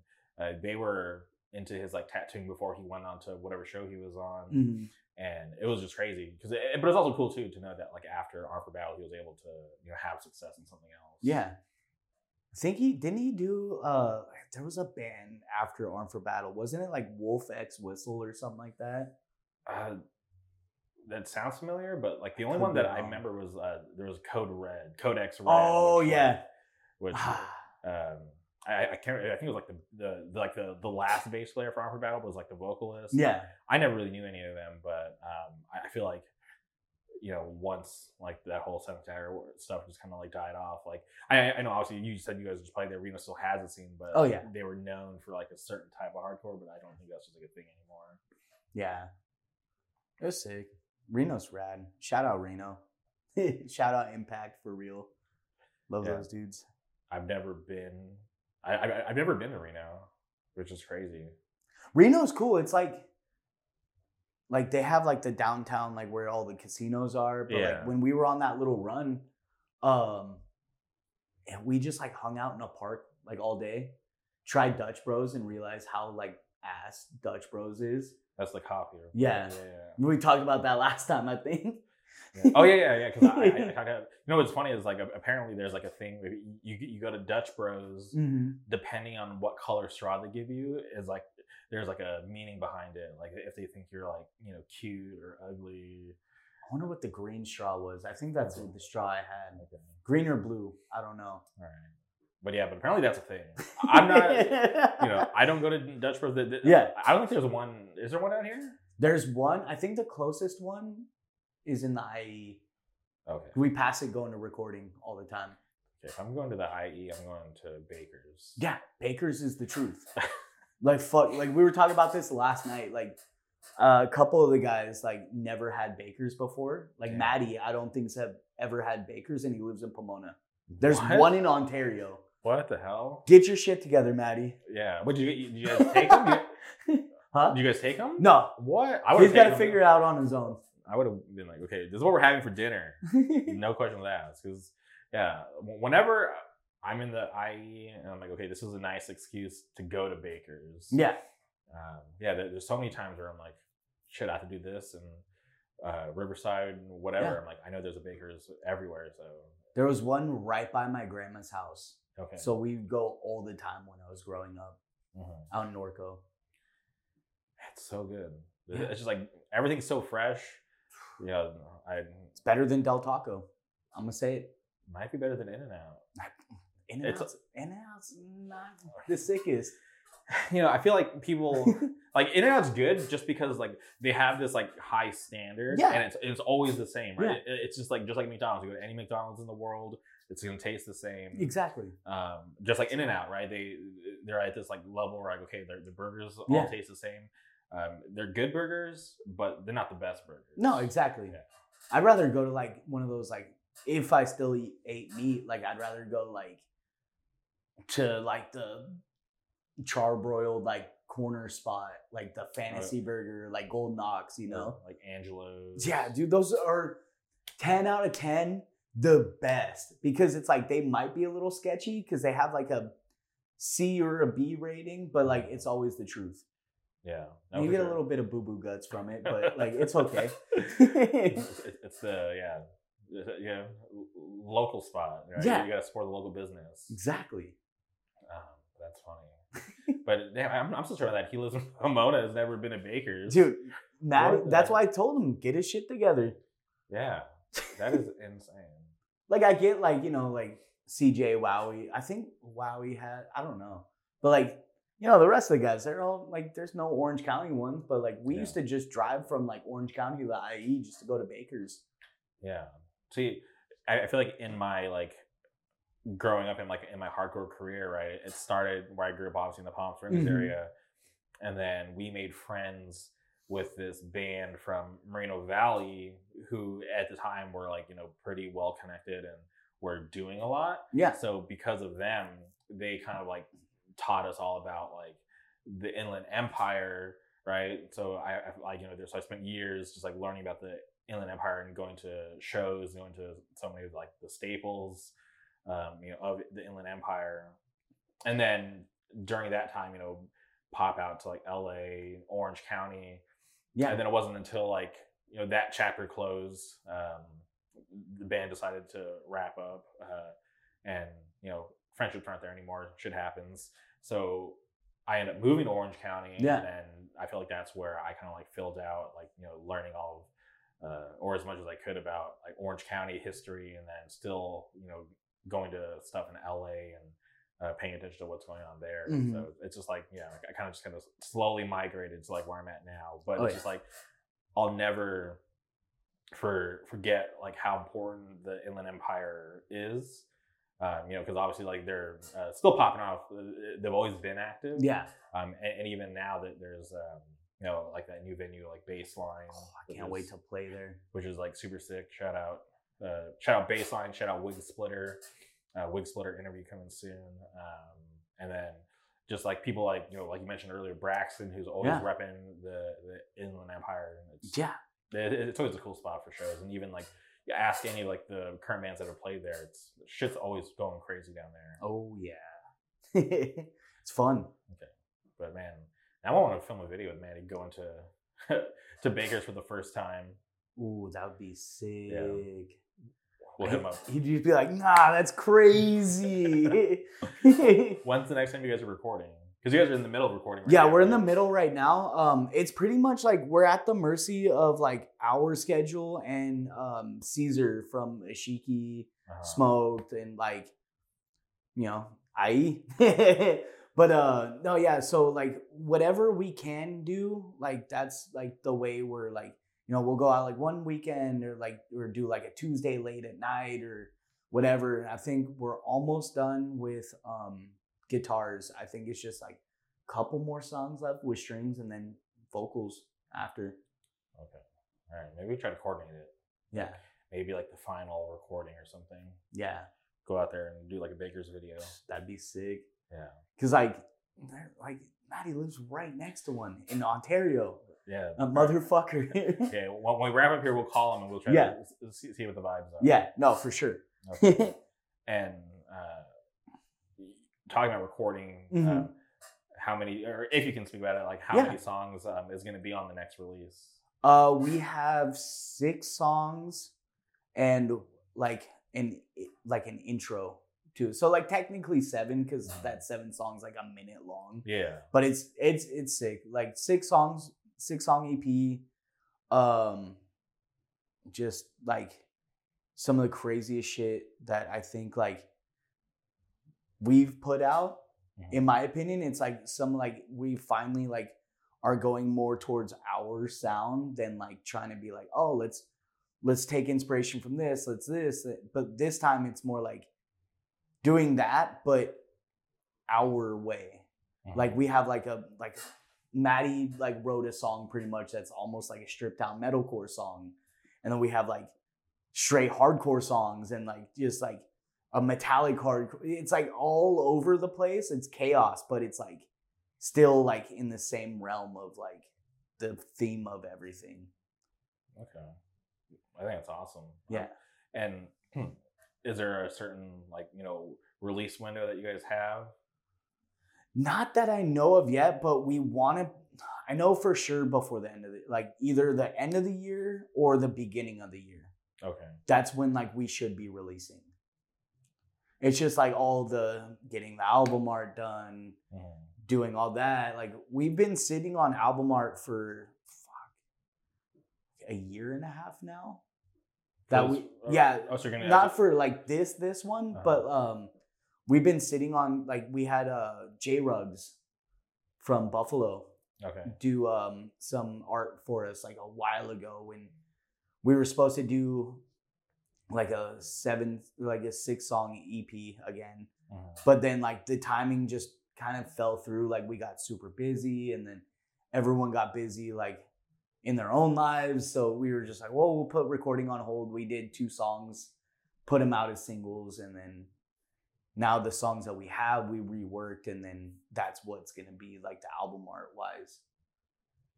uh, they were into his like tattooing before he went on to whatever show he was on, Mhm. and it was just crazy because. But it's also cool too to know that like after Armed for Battle, he was able to you know have success in something else. Yeah. I think he didn't he do uh there was a band after Armed for Battle. Wasn't it like Wolf X Whistle or something like that? Uh, that sounds familiar, but like the only Could one be that I wrong. remember was uh, there was Code Red, Codex Red. Oh which, like, yeah. which um, I, I can't. I think it was like the, the, the like the the last bass player for for Battle was like the vocalist. yeah. I never really knew any of them, but um, I, feel like you know once like that whole Dagger stuff just kind of like died off. Like I I know obviously you said you guys just played there. Reno still has a scene, but Oh, yeah. they were known for like a certain type of hardcore, but I don't think that's just like a thing anymore. Yeah. It was sick. Reno's rad. Shout out Reno. [laughs] Shout out Impact for real. Love Yeah. those dudes. I've never been. I, I I've never been to Reno, which is crazy. Reno's cool. It's like like they have like the downtown like where all the casinos are. But Yeah. like when we were on that little run, um and we just like hung out in a park like all day, tried Dutch Bros and realized how like ass Dutch Bros is. That's the coffee. or- Yeah. yeah, yeah. We talked about that last time, I think. Yeah. Oh yeah, yeah, yeah. Because I, I, I, [laughs] you know what's funny is like apparently there's like a thing where you you go to Dutch Bros Mhm. depending on what color straw they give you is like there's like a meaning behind it. Like if they think you're like you know cute or ugly. I wonder what the green straw was. I think that's the straw I had. Okay. Green or blue? I don't know. All right. But yeah, but apparently that's a thing. [laughs] I'm not. You know, [laughs] I don't go to Dutch Bros. Yeah. I don't think there's one. Is there one out here? There's one. I think the closest one is in the IE. Okay. We pass it going to recording all the time. If I'm going to the IE, I'm going to Baker's. Yeah, Baker's is the truth. [laughs] like fuck, like we were talking about this last night. Like uh, a couple of the guys like never had Baker's before. Like Yeah. Maddie, I don't think have ever had Baker's, and he lives in Pomona. There's What? one in Ontario. What the hell? Get your shit together, Maddie. Yeah. What did you, did you guys take them? Did [laughs] Huh? you guys take them? No, What? I he's got to figure it out on his own. I would have been like, okay, this is what we're having for dinner. [laughs] no questions asked. Because yeah, whenever I'm in the IE and I'm like, okay, this is a nice excuse to go to Baker's. yeah, um, yeah. there- There's so many times where I'm like, shit, I have to do this and uh, Riverside, whatever. Yeah. I'm like, I know there's a Baker's everywhere, so there was one right by my grandma's house, okay. so we go all the time when I was growing up Mhm. out in Norco. it's so good. Yeah. It's just like everything's so fresh. You know, I It's better than Del Taco. I'm gonna say it. might be better than In and Out. In and Out's, In and Out's not [laughs] the sickest. You know, I feel like people [laughs] like In and Out's good just because like they have this like high standard, Yeah. and it's it's always the same, right? Yeah. It- it's just like just like McDonald's. You go to any McDonald's in the world, it's gonna taste the same. exactly. Um, just like In and Out, right? They they're at this like level where like okay, the burgers all Yeah. taste the same. Um, they're good burgers, but they're not the best burgers. No, exactly. Yeah. I'd rather go to like one of those like if I still eat ate meat, like I'd rather go like to like the charbroiled like corner spot, like the fantasy burger, like Golden Ox, you know. like Angelo's. Yeah, dude, those are 10 out of 10 the best because it's like they might be a little sketchy because they have like a C or a B rating, but like it's always the truth. yeah. no, you get a little bit of boo boo guts from it, but [laughs] like it's okay. it's, [laughs] the yeah, [laughs] yeah, local spot. Right? Yeah. you got to support the local business. exactly. Um, that's funny. but yeah, I'm, I'm still sure that he lives in Pomona has never been a baker's. Dude, Matt, that's why I told him get his shit together. Yeah, that is insane. Like I get like, you know, like CJ Wowie. I think Wowie had I don't know. But like, you know, the rest of the guys, they're all like there's no Orange County ones, but like we Yeah. used to just drive from like Orange County to IE just to go to Baker's. Yeah. See, I, I feel like in my like growing up in like in my hardcore career, right? It started where I grew up, obviously in the Palm Springs Mhm. area, and then we made friends with this band from Moreno Valley, who at the time were like you know pretty well connected and were doing a lot. Yeah. So because of them, they kind of like taught us all about like the Inland Empire, right? So I, I like you know, so I spent years just like learning about the Inland Empire and going to shows, going to so many of like the staples, um, you know, of the Inland Empire, and then during that time, you know, pop out to like L.A., Orange County, Yeah. and then it wasn't until like you know that chapter closed, um, the band decided to wrap up, uh, and you know friendships aren't there anymore. Shit happens. So I ended up moving to Orange County, Yeah. and then I feel like that's where I kind of like filled out like you know learning all of uh, or as much as I could about like Orange County history, and then still you know going to stuff in LA and uh, paying attention to what's going on there. Mhm. So it's just like yeah, I kind of just kind of slowly migrated to like where I'm at now. But Oh, it's yeah. just like I'll never for forget like how important the Inland Empire is. Um, you know, because obviously, like they're uh, still popping off. Uh, They've always been active. Yeah. Um, and, and even now that there's, um, you know, like that new venue, like Baseline. Oh, I can't is- wait to play there. which is like super sick. Shout out, uh, shout out Baseline, shout out Wig Splitter, uh, Wig Splitter interview coming soon, um, and then just like people like you know, like you mentioned earlier, Braxton, who's always Yeah. repping the the Inland Empire. And it's, Yeah. it, it's always a cool spot for shows, and even like you ask any like the current bands that have played there, it's shit's always going crazy down there. Oh yeah. [laughs] it's fun. Okay, but man, now I want to film a video with Manny going to [laughs] to Baker's for the first time. Ooh, that would be sick. We'll hit him up. He'd just be like, nah, that's crazy. [laughs] When's the next time you guys are recording? Because you guys are in the middle of recording. Right yeah, now, we're in the middle right now. Um, it's pretty much like we're at the mercy of like our schedule and um Caesar from Ashiki Uh-huh. smoked and like you know IE. [laughs] but uh no yeah, so like whatever we can do, like that's like the way we're like, you know, we'll go out like one weekend or like or do like a Tuesday late at night or whatever. And I think we're almost done with um, guitars. I think it's just like a couple more songs left with strings and then vocals after. Okay. All right. Maybe we try to coordinate it. Yeah, Maybe like the final recording or something. yeah, Go out there and do like a Baker's video. that'd be sick. Yeah. Cause like, like Maddie lives right next to one in Ontario. Yeah. A motherfucker. [laughs] Okay. When when we wrap up here, we'll call him and we'll try Yeah. to see, see what the vibes are. yeah, no, for sure. Okay. [laughs] and uh, talking about recording, Mhm. um, how many, or if you can speak about it, like how Yeah. many songs um, is going to be on the next release? Uh, we have six songs and like an like an intro too. So like technically seven because Mhm. that seven songs like a minute long. Yeah. But it's it's it's sick. Like six songs, six song EP. Um, just like some of the craziest shit that I think like we've put out. Mhm. In my opinion, it's like some like we finally like are going more towards our sound than like trying to be like, oh, let's let's take inspiration from this, let's this. But this time it's more like doing that, but our way. Mhm. Like we have like a like Maddie like wrote a song pretty much that's almost like a stripped down metalcore song. And then we have like straight hardcore songs and like just like a metallic hardcore. It's like all over the place. It's chaos, but it's like still like in the same realm of like the theme of everything. Okay. I think it's awesome. Yeah. And hmm, is there a certain like you know release window that you guys have? Not that I know of yet, but we want to. I know for sure before the end of the like either the end of the year or the beginning of the year. Okay. That's when like we should be releasing. It's just like all the getting the album art done, Mhm. doing all that. Like we've been sitting on album art for fuck a year and a half now. That we yeah, Oh, so not for like this this one, Uh-huh. but um we've been sitting on like we had uh J Rugs from Buffalo okay. do um some art for us like a while ago when we were supposed to do like a seven like a six song EP again. Mhm. But then like the timing just kind of fell through. Like we got super busy and then everyone got busy like in their own lives. So we were just like, well, we'll put recording on hold. We did two songs, put them out as singles, and then now the songs that we have, we reworked, and then that's what's gonna be like the album art wise.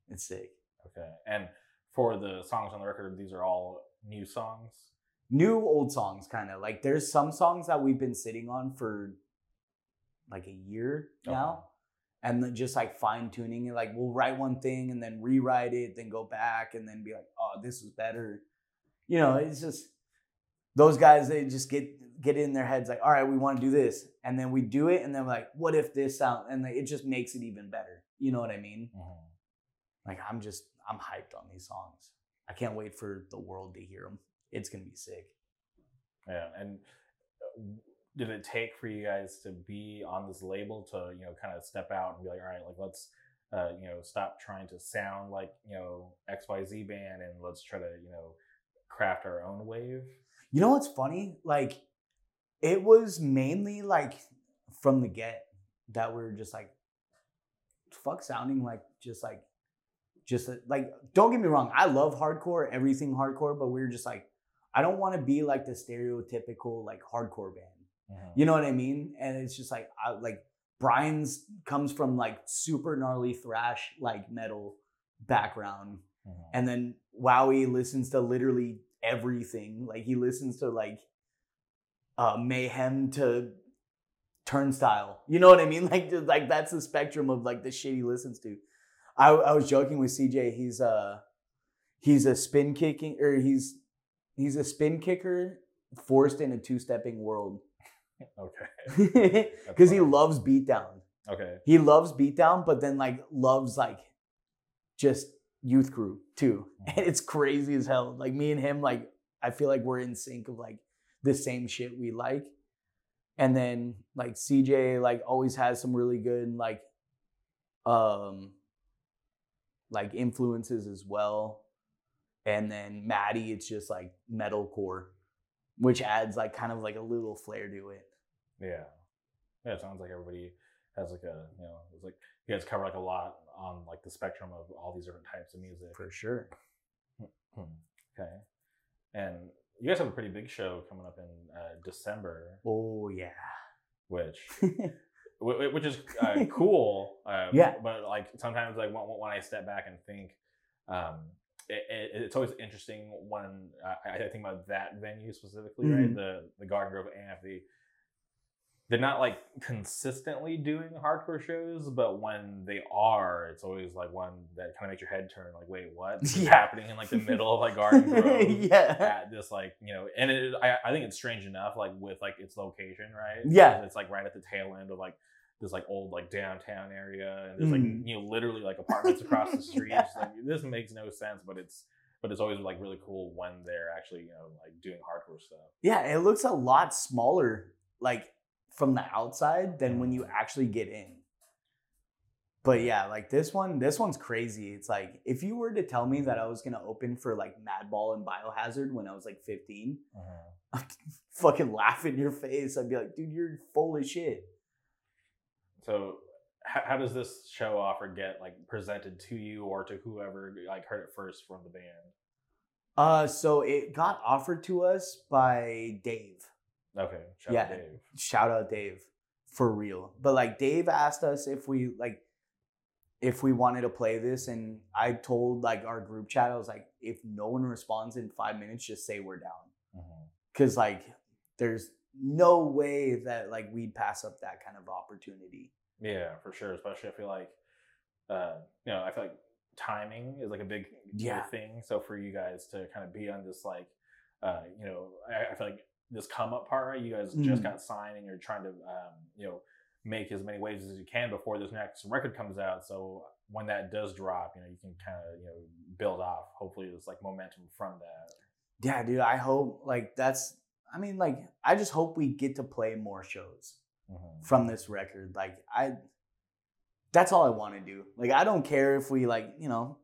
It's sick. Okay. And for the songs on the record, these are all new songs. New old songs, kind of like there's some songs that we've been sitting on for like a year now. and then just like fine tuning it. Like we'll write one thing and then rewrite it, then go back and then be like, oh, this is better. You know, it's just those guys. They just get get in their heads like, all right, we want to do this, and then we do it, and then like, what if this sound? And like, it just makes it even better. You know what I mean? Mhm. Like I'm just I'm hyped on these songs. I can't wait for the world to hear them. It's gonna be sick. Yeah. And uh, did it take for you guys to be on this label to you know kind of step out and be like, all right, like let's uh, you know stop trying to sound like you know X Y Z band and let's try to you know craft our own wave. You know what's funny? Like, it was mainly like from the get that we are just like, fuck sounding like just like, just like, don't get me wrong. I love hardcore, everything hardcore, but we are just like, I don't want to be like the stereotypical like hardcore band. Mhm. You know what I mean? And it's just like, I like Brian's comes from like super gnarly thrash like metal background Mhm. and then Wowie listens to literally everything. Like he listens to like uh mayhem to turnstile. You know what I mean? [laughs] Like just- like that's the spectrum of like the shit he listens to. I, I was joking with CJ. He's uh he's a spin kicking or he's he's a spin kicker forced in a two stepping world Okay. [laughs] because he loves beatdown Okay. he loves beatdown, but then like loves like just youth crew too. And [laughs] it's crazy as hell. Like me and him, like I feel like we're in sync of like the same shit we like. And then like CJ like always has some really good like um like influences as well. And then Maddie, it's just like metalcore. which adds like kind of like a little flair to it. Yeah. Yeah, it sounds like everybody has like a you know, it's like you guys cover like a lot on like the spectrum of all these different types of music. For sure. Hmm. Okay. And you guys have a pretty big show coming up in uh, December, Oh yeah. which [laughs] wh- wh- which is uh, cool. Uh, [laughs] Yeah. But like sometimes, like when, when I step back and think, um, it, it, it's always interesting when uh, I, I think about that venue specifically, right? Mhm. The the Garden Grove Amphi. They're not like consistently doing hardcore shows, but when they are, it's always like one that kind of makes your head turn. Like, wait, what? This is [laughs] Yeah. happening in like the middle of like Garden [laughs] Grove yeah. at this like you know and it, I, I think it's strange enough like with like its location right Yeah. It's like right at the tail end of like this like old like downtown area and there's like Mhm. you know literally like apartments across the street It's like, this makes no sense but it's but it's always like really cool when they're actually you know like doing hardcore stuff Yeah, it looks a lot smaller, like from the outside than when you actually get in. But yeah, like this one, this one's crazy. It's like if you were to tell me that I was gonna open for like Madball and Biohazard when I was like 15, [laughs] I'd fucking laugh in your face. I'd be like, dude, you're full of shit. so how, how does this show offer get like presented to you or to whoever like heard it first from the band Uh, so it got offered to us by Dave. Okay shout Yeah. out dave shout out Dave for real. But like Dave asked us if we like if we wanted to play this and I told like our group chat I was like if no one responds in 5 minutes just say we're down Mhm. cuz like there's no way that like we'd pass up that kind of opportunity. Yeah, for sure. Especially, I feel like, uh, you know, I feel like timing is like a big Yeah. thing. So for you guys to kind of be on this, like, uh, you know, I, I feel like this come up part, right? You guys just Mhm. got signed and you're trying to, um, you know, make as many waves as you can before this next record comes out. So when that does drop, you know, you can kind of, you know, build off. Hopefully, there's like momentum from that. Yeah, dude, I hope like that's I mean like I just hope we get to play more shows. Mhm. from this record. Like I that's all I want to do. Like I don't care if we like, you know,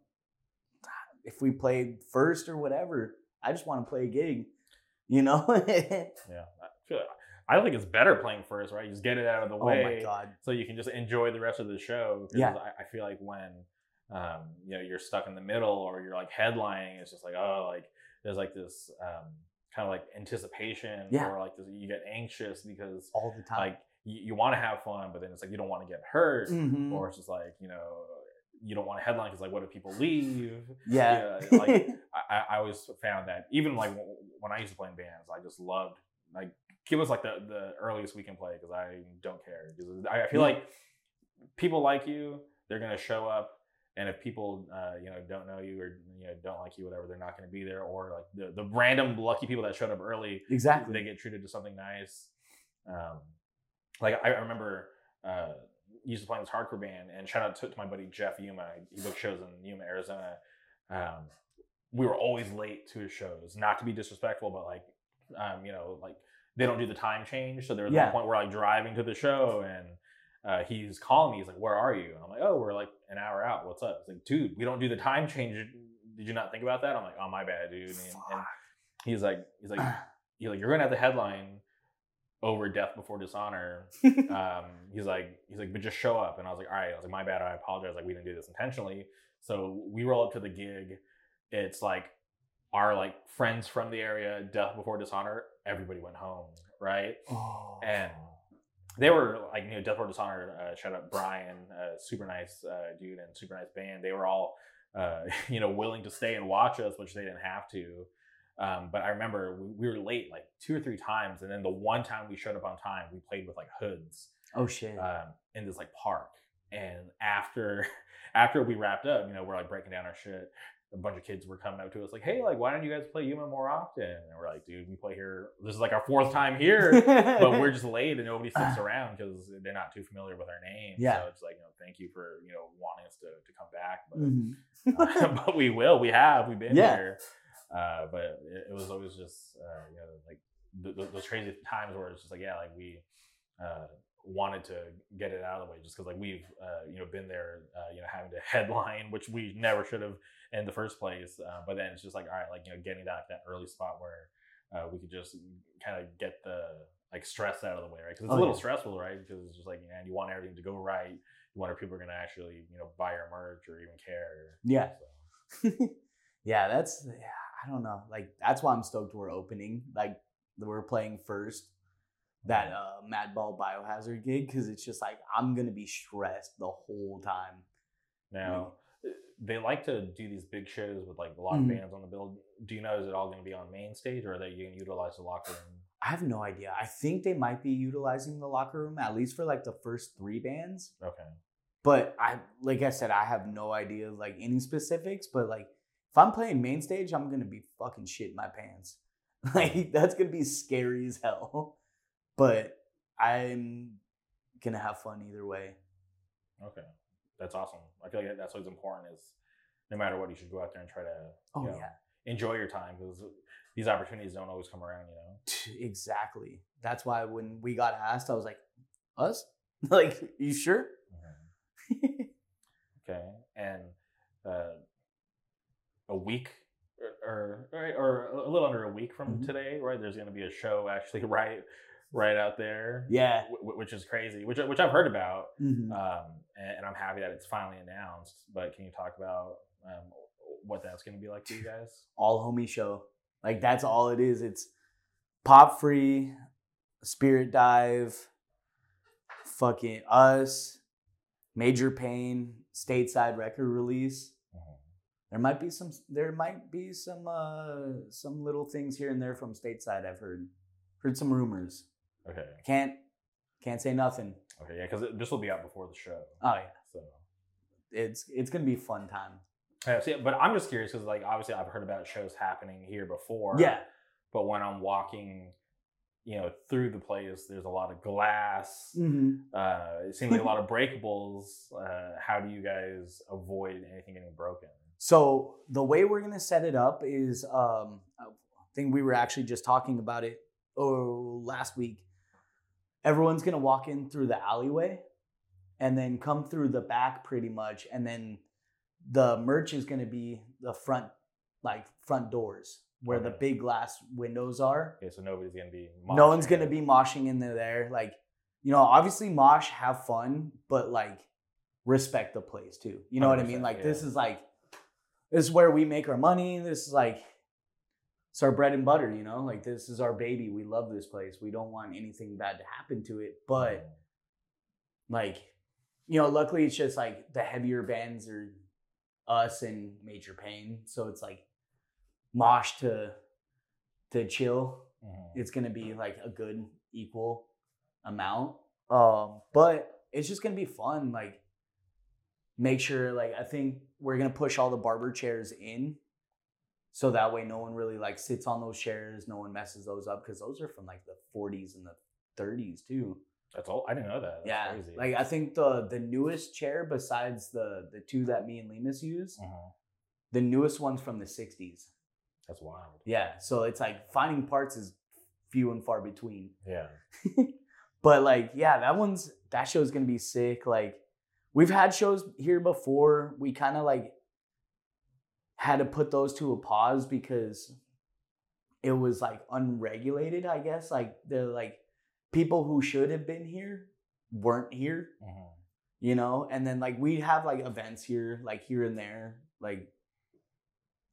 if we play first or whatever. I just want to play a gig. You know? oh [laughs] Yeah, I, feel, I think it's better playing first, right? You just get it out of the way. Oh my god. so you can just enjoy the rest of the show. Yeah. I, I feel like when um, you know you're stuck in the middle or you're like headlining, it's just like oh, like there's like this um, kind of like anticipation Yeah. or like this, you get anxious because All the time. like you, you want to have fun, but then it's like you don't want to get hurt, Mhm. or it's just like you know you don't want to headline because like what if people leave? [laughs] yeah. yeah, like- [laughs] I, I- always found that even like when I used to play in bands, I just loved like give us like the the earliest we can play because I don't care because I, feel like people like you, they're gonna show up, and if people uh, you know don't know you or you know don't like you, whatever, they're not gonna be there. Or like the the random lucky people that showed up early, exactly. they get treated to something nice. Um, like I I remember uh, used to play in this hardcore band, and shout out to, to my buddy Jeff Yuma. He booked shows in Yuma, Arizona. Um, we were always late to his shows, not to be disrespectful, but like, um, you know, like they don't do the time change. So there was Yeah. one point where like driving to the show and. Uh, he's calling me. He's like, "Where are you?" And I'm like, "Oh, we're like an hour out. What's up?" He's like, "Dude, we don't do the time change. Did you not think about that?" I'm like, "Oh, my bad, dude." And, and he's like, "He's like, [clears throat] he's like, you're gonna have the headline over death before dishonor. [laughs] Um, he's like, he's like, but just show up. And I was like, all right. I was like, my bad. I apologize. Like, we didn't do this intentionally. So we roll up to the gig. It's like our like friends from the area, death before dishonor. Everybody went home, right? oh. And they were like, you know, Death Before Dishonor, uh, shout out Brian, uh, super nice uh, dude and super nice band. They were all, uh, [laughs] you know, willing to stay and watch us, which they didn't have to. Um, but I remember we, we were late like two or three times. And then the one time we showed up on time, we played with like hoods oh shit. um, in this like park. And after [laughs] after we wrapped up, you know, we're like breaking down our shit. A bunch of kids were coming up to us like, "Hey, like, why don't you guys play Yuma more often?" And we're like, "Dude, we play here. This is like our fourth time here." [laughs] but we're just late and nobody sticks [laughs] around because they're not too familiar with our name. Yeah. So it's like, you know, thank you for, you know, wanting us to, to come back. But, Mhm. uh, but we will. We have. We've been Yeah. here. Uh, but it, it was always just, uh, you know, like th- th- those crazy times where it's just like, yeah, like we uh, wanted to get it out of the way just because, like, we've, uh, you know, been there, uh, you know, having to [laughs] headline, which we never should have in the first place. But then it's just like, all right, like, you know, getting that, that early spot where, uh, we could just kind of get the like stress out of the way, right? Because it's Oh, a little yeah. stressful, right? Because it's just like, man, you want everything to go right. You wonder if people are gonna actually, you know, buy your merch or even care. Yeah. So, [laughs] yeah, that's yeah, I don't know. Like that's why I'm stoked we're opening. Like we're playing first that uh Madball Biohazard gig because it's just like I'm gonna be stressed the whole time. now uh, they like to do these big shows with like a lot of bands on the bill. Do you know is it all going to be on main stage or are they going to utilize the locker room? I have no idea. I think they might be utilizing the locker room at least for like the first three bands. Okay. But I like I said, I have no idea like any specifics. But like if I'm playing main stage, I'm gonna be fucking shit in my pants. [laughs] Like that's gonna be scary as hell. But I'm gonna have fun either way. Okay, that's awesome. I feel like that's what's important is no matter what, you should go out there and try to Oh know, yeah. enjoy your time because these opportunities don't always come around. You know. Exactly. That's why when we got asked, I was like, us? [laughs] like, you sure? [laughs] Okay, and uh, a week or, or or a little under a week from Mhm. today, right? There's going to be a show actually [laughs] right right out there. Yeah. wh- which is crazy. Which which I've heard about. Mhm. um, and, and I'm happy that it's finally announced. But can you talk about um, what that's going to be like to you guys? all homie show. Like that's all it is. It's pop free, spirit dive, fucking us, major pain, stateside record release. There might be some there might be some uh some little things here and there from stateside I've heard. Heard some rumors. Okay, Can't can't say nothing. okay, yeah, because this will be out before the show. Oh yeah. So, It's it's gonna be a fun time. yeah, see, but I'm just curious because, like, obviously, I've heard about shows happening here before. Yeah. But when I'm walking, you know, through the place, there's a lot of glass. Mm-hmm. Uh, it seems like a [laughs] lot of breakables. Uh, how do you guys avoid anything getting broken? So the way we're gonna set it up is, um, I think we were actually just talking about it oh, last week. Everyone's gonna walk in through the alleyway, and then come through the back pretty much, and then the merch is gonna be the front, like front doors where the big glass windows are. Okay, so nobody's gonna be. No one's gonna be moshing in there. Like, you know, obviously mosh, have fun, but like respect the place too. You know what I mean? 100%, Like this is like this is where we make our money. This is like it's our bread and butter, you know? Like this is our baby. We love this place. We don't want anything bad to happen to it. But like, you know, luckily it's just like the heavier bands are us and Major Pain. So it's like mosh to to chill Mhm. it's gonna be like a good equal amount. Um, but it's just gonna be fun. Like, make sure like I think we're gonna push all the barber chairs in, so that way no one really like sits on those chairs. No one messes those up because those are from like the 40s and the 30s too. That's all. I didn't know that. That's yeah, crazy. like I think the the newest chair besides the the two that me and Lemus use, Mhm. the newest one's from the 60s. That's wild. Yeah, so it's like finding parts is few and far between. Yeah. [laughs] but like, yeah, that one's that show's gonna be sick. Like, we've had shows here before. We kind of like had to put those to a pause because it was like unregulated. I guess like the like people who should have been here weren't here. Mhm. You know, and then like we have like events here, like here and there, like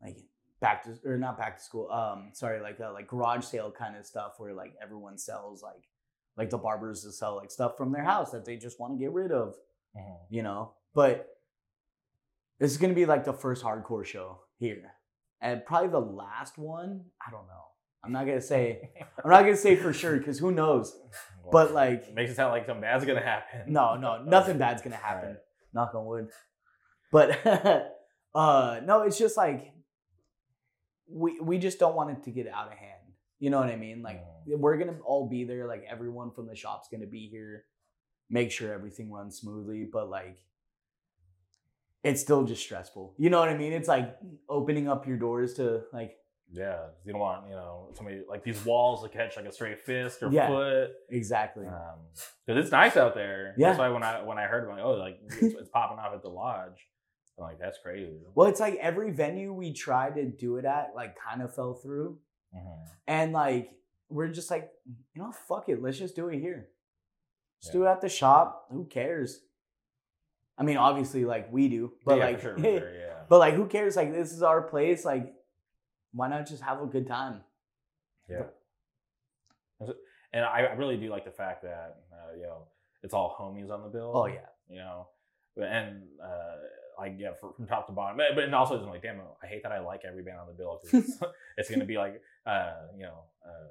like back to or not back to school. Um, sorry, like uh, like garage sale kind of stuff where like everyone sells like like the barbers to sell like stuff from their house that they just want to get rid of, Mhm. you know. But this is gonna be like the first hardcore show here, and probably the last one. I don't know. I'm not gonna say. [laughs] I'm not gonna say for sure because who knows. Well, But like, makes it sound like something bad's gonna happen. no, no, [laughs] nothing bad's gonna happen. Alright. Knock on wood. But [laughs] uh no, it's just like we we just don't want it to get out of hand. You know what I mean? Like Mm. we're gonna all be there. Like everyone from the shop's gonna be here. Make sure everything runs smoothly. But like, it's still just stressful. You know what I mean? It's like opening up your doors to like Yeah, you don't want you know somebody like these walls to catch like a stray fist or Yeah. foot. exactly. Um, because it's nice out there. Yeah. That's why when I when I heard about oh like it's, it's popping off at the lodge, I'm like that's crazy. Well, it's like every venue we tried to do it at, like, kind of fell through. Mhm. And like we're just like, you know, fuck it, let's just do it here. Just Yeah. do it at the shop. Who cares? I mean, obviously, like we do, but yeah, like, sure, yeah. [laughs] but like, who cares? Like, this is our place. Like, why not just have a good time? Yeah. And I really do like the fact that uh, you know it's all homies on the bill. Oh yeah, You know, and uh, like yeah, fr- from top to bottom. But, but and also it's like damn, I hate that I like every band on the bill because it's, [laughs] it's gonna be like uh, you know uh,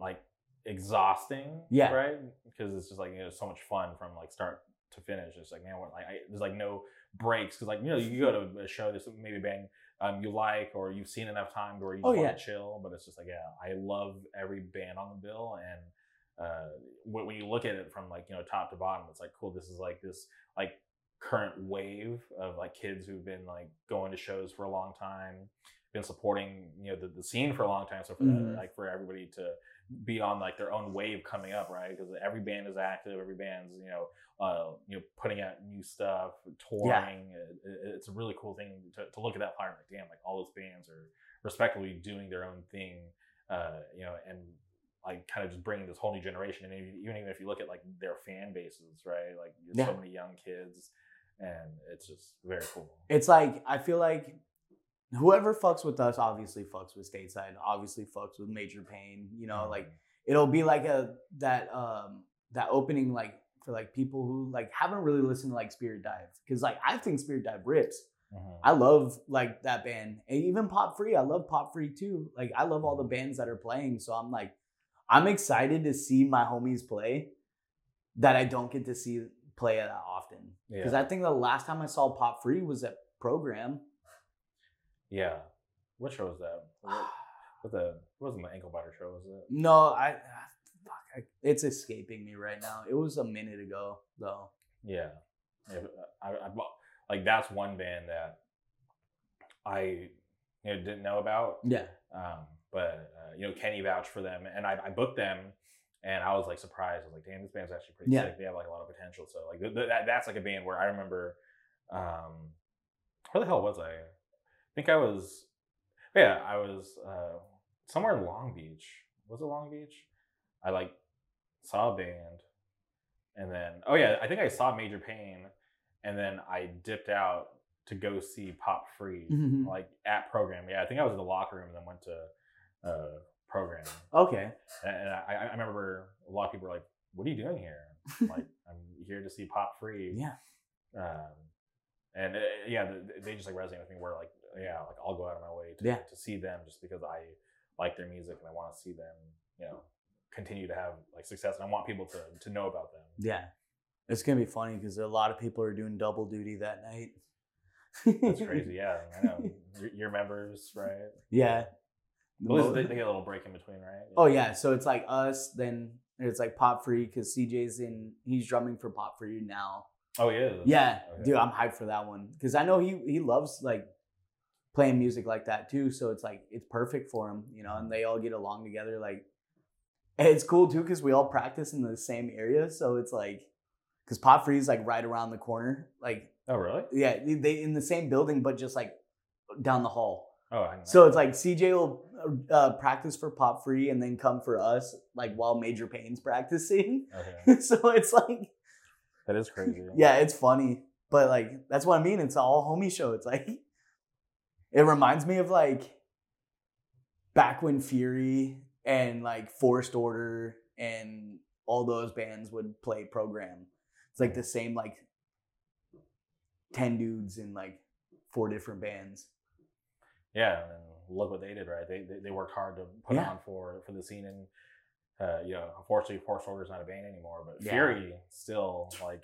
like exhausting. Yeah. Right. Because it's just like you know so much fun from like start to finish. It's like man, what, like I, there's like no breaks because like you know you go to a show this maybe band um, you like or you've seen enough times where you Oh, want yeah. to chill but it's just like yeah i love every band on the bill and uh, when, when you look at it from like you know top to bottom it's like cool this is like this like current wave of like kids who've been like going to shows for a long time been supporting you know the, the scene for a long time so for Mhm. that, like for everybody to be on like their own wave coming up right because every band is active every band's you know uh, you know, putting out new stuff, touring. It- it- it's a really cool thing to, to look at that flyer and like, damn, like all those bands are respectively doing their own thing, uh, you know, and like kind of just bringing this whole new generation. And even even if you look at like their fan bases, right? Like there's so many young kids, and it's just very cool. it's like I feel like whoever fucks with us obviously fucks with stateside. Obviously fucks with Major Pain. You know, like it'll be like a that um that opening like for like people who like haven't really listened to like Spirit Dive because like I think Spirit Dive rips. Mhm. I love like that band and even Pop Free. I love Pop Free too. Like I love all the bands that are playing. So I'm like I'm excited to see my homies play that I don't get to see play that often because yeah, I think the last time I saw Pop Free was at Program. Yeah. What show was that? [sighs] What, the it wasn't the ankle biter show, was it? No, I, fuck, I it's escaping me right now. It was a minute ago though. Yeah, yeah I, I, like that's one band that I you know didn't know about, Yeah. um, but uh, you know Kenny vouched for them, and I, I booked them, and I was like surprised. I was like, damn, this band's actually pretty Yeah. sick. They have like a lot of potential. So like th- th- that, that's like a band where I remember, um, where the hell was I? I think I was, yeah, I was uh, somewhere in Long Beach. Was it Long Beach? I like saw a band, and then oh yeah, I think I saw Major Pain, and then I dipped out to go see Pop Free, Mhm. like at program. Yeah, I think I was in the locker room and then went to uh, program, Okay. and, and I, I remember a lot of people were like, "What are you doing here?" Like, [laughs] I'm here to see Pop Free. Yeah. Um, and uh, yeah, they just like resonate with me. Where like, yeah, like I'll go out of my way to, Yeah. to see them just because I like their music and I want to see them, you know, continue to have like success. And I want people to to know about them. Yeah. It's gonna be funny because a lot of people are doing double duty that night. That's [laughs] crazy. Yeah, I know. your, your members, right? yeah. Well, least they, they get a little break in between, right? Oh yeah, so it's like us, then it's like Pop Free because CJ's in. He's drumming for Pop Free now. Oh, is. Yeah, Okay. dude, I'm hyped for that one because I know he he loves like playing music like that too. So it's like it's perfect for them, you know. And they all get along together. Like, it's cool too because we all practice in the same area. So it's like because Pop Free is like right around the corner. Like, Oh, really? yeah, they- in the same building, but just like down the hall. Oh, I know. So it's like CJ will uh, practice for Pop Free and then come for us, like while Major Pain's practicing. okay. [laughs] so it's like, That is crazy. [laughs] yeah, it's funny, but like that's what I mean. It's all homie show. It's like it reminds me of like back when Fury and like Forced Order and all those bands would play program. It's like the same like ten dudes in like four different bands. Yeah, and look what they did, right? They they, they worked hard to put Yeah. on for for the scene, and uh, you know, unfortunately, Forced Order's not a band anymore, but Yeah. Fury still like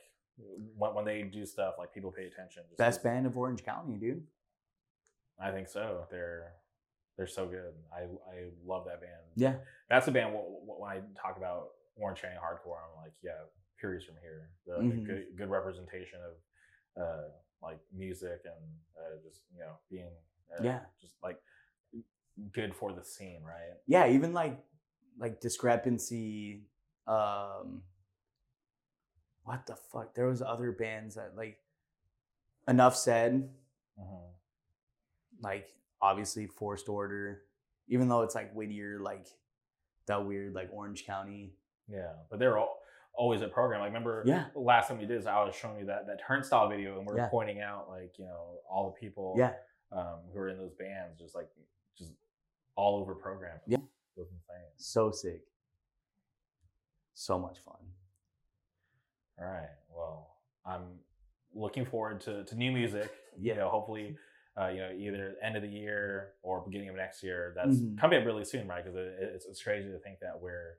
when, when they do stuff, like people pay attention. Best band of Orange County, dude. I think so. They're they're so good. I I love that band. Yeah. that's a band. wh- wh- When I talk about Orange County hardcore, I'm like, yeah, Fury's from here. The, the Mhm. good good representation of uh, like music and uh, just you know being uh, Yeah. just like good for the scene, right? yeah even like like discrepancy um what the fuck there was other bands that like enough said Mhm. Like obviously Forced Order even though it's like Whittier, like that weird like Orange County. Yeah, but they're all, always a program. Like remember, Yeah. last time we did this, I was showing you that that Turnstile video, and we are Yeah. pointing out like you know all the people Yeah, um, who are in those bands, just like just all over program. Yeah. it was insane. so sick. So much fun. All right, well, I'm looking forward to, to new music. Yeah. You know, hopefully, uh, you know, either end of the year or beginning of next year. That's Mhm. coming up really soon, right? Because it, it's, it's crazy to think that we're,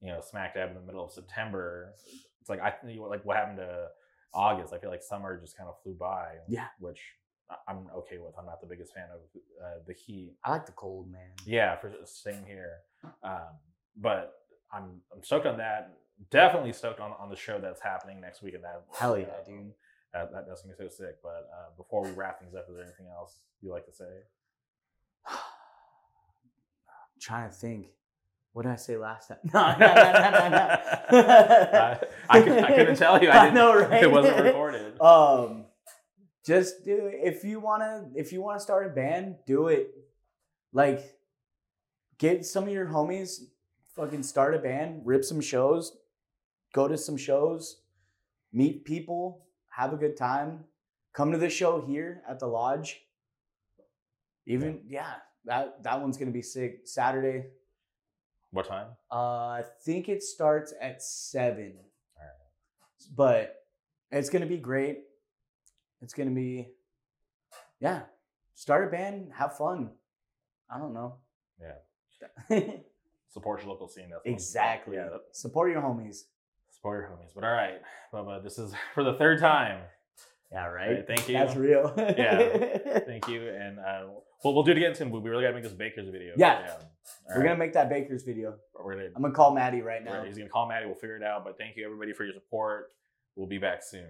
you know, smack dab in the middle of September. It's like I think like what happened to August. I feel like summer just kind of flew by. Yeah. which I'm okay with. I'm not the biggest fan of uh, the heat. I like the cold, man. Yeah, for same here. Um, but I'm I'm stoked on that. Definitely stoked on, on the show that's happening next week. And that Hell yeah, uh, dude. That, that that's gonna be so sick. But uh, before we wrap things up, is there anything else you like to say? I'm [sighs] trying to think. What did I say last time? [laughs] No, no, no, no, no, no. [laughs] I, I, I couldn't tell you. [laughs] I, I didn't, know, right? It wasn't recorded. um just do it. if you want to if you want to start a band do it like get some of your homies fucking start a band rip some shows go to some shows meet people have a good time come to the show here at the lodge even yeah that that one's gonna be sick saturday What time? uh, I think it starts at seven. Alright. But it's gonna be great. It's gonna be, yeah. Start a band, have fun. I don't know. Yeah. [laughs] Support your local scene. That's exactly. Yeah. that- Support your homies. Support your homies. But all right, Bubba, this is [laughs] for the third time. Yeah, right. right, thank you. That's real. [laughs] Yeah. [laughs] Thank you, and uh, we'll we'll do it again soon. We we really gotta make this Baker's video. Yeah. All We're right. gonna make that Baker's video. We're gonna I'm gonna call Maddie right now. He's gonna call Maddie. We'll figure it out. But thank you everybody for your support. We'll be back soon.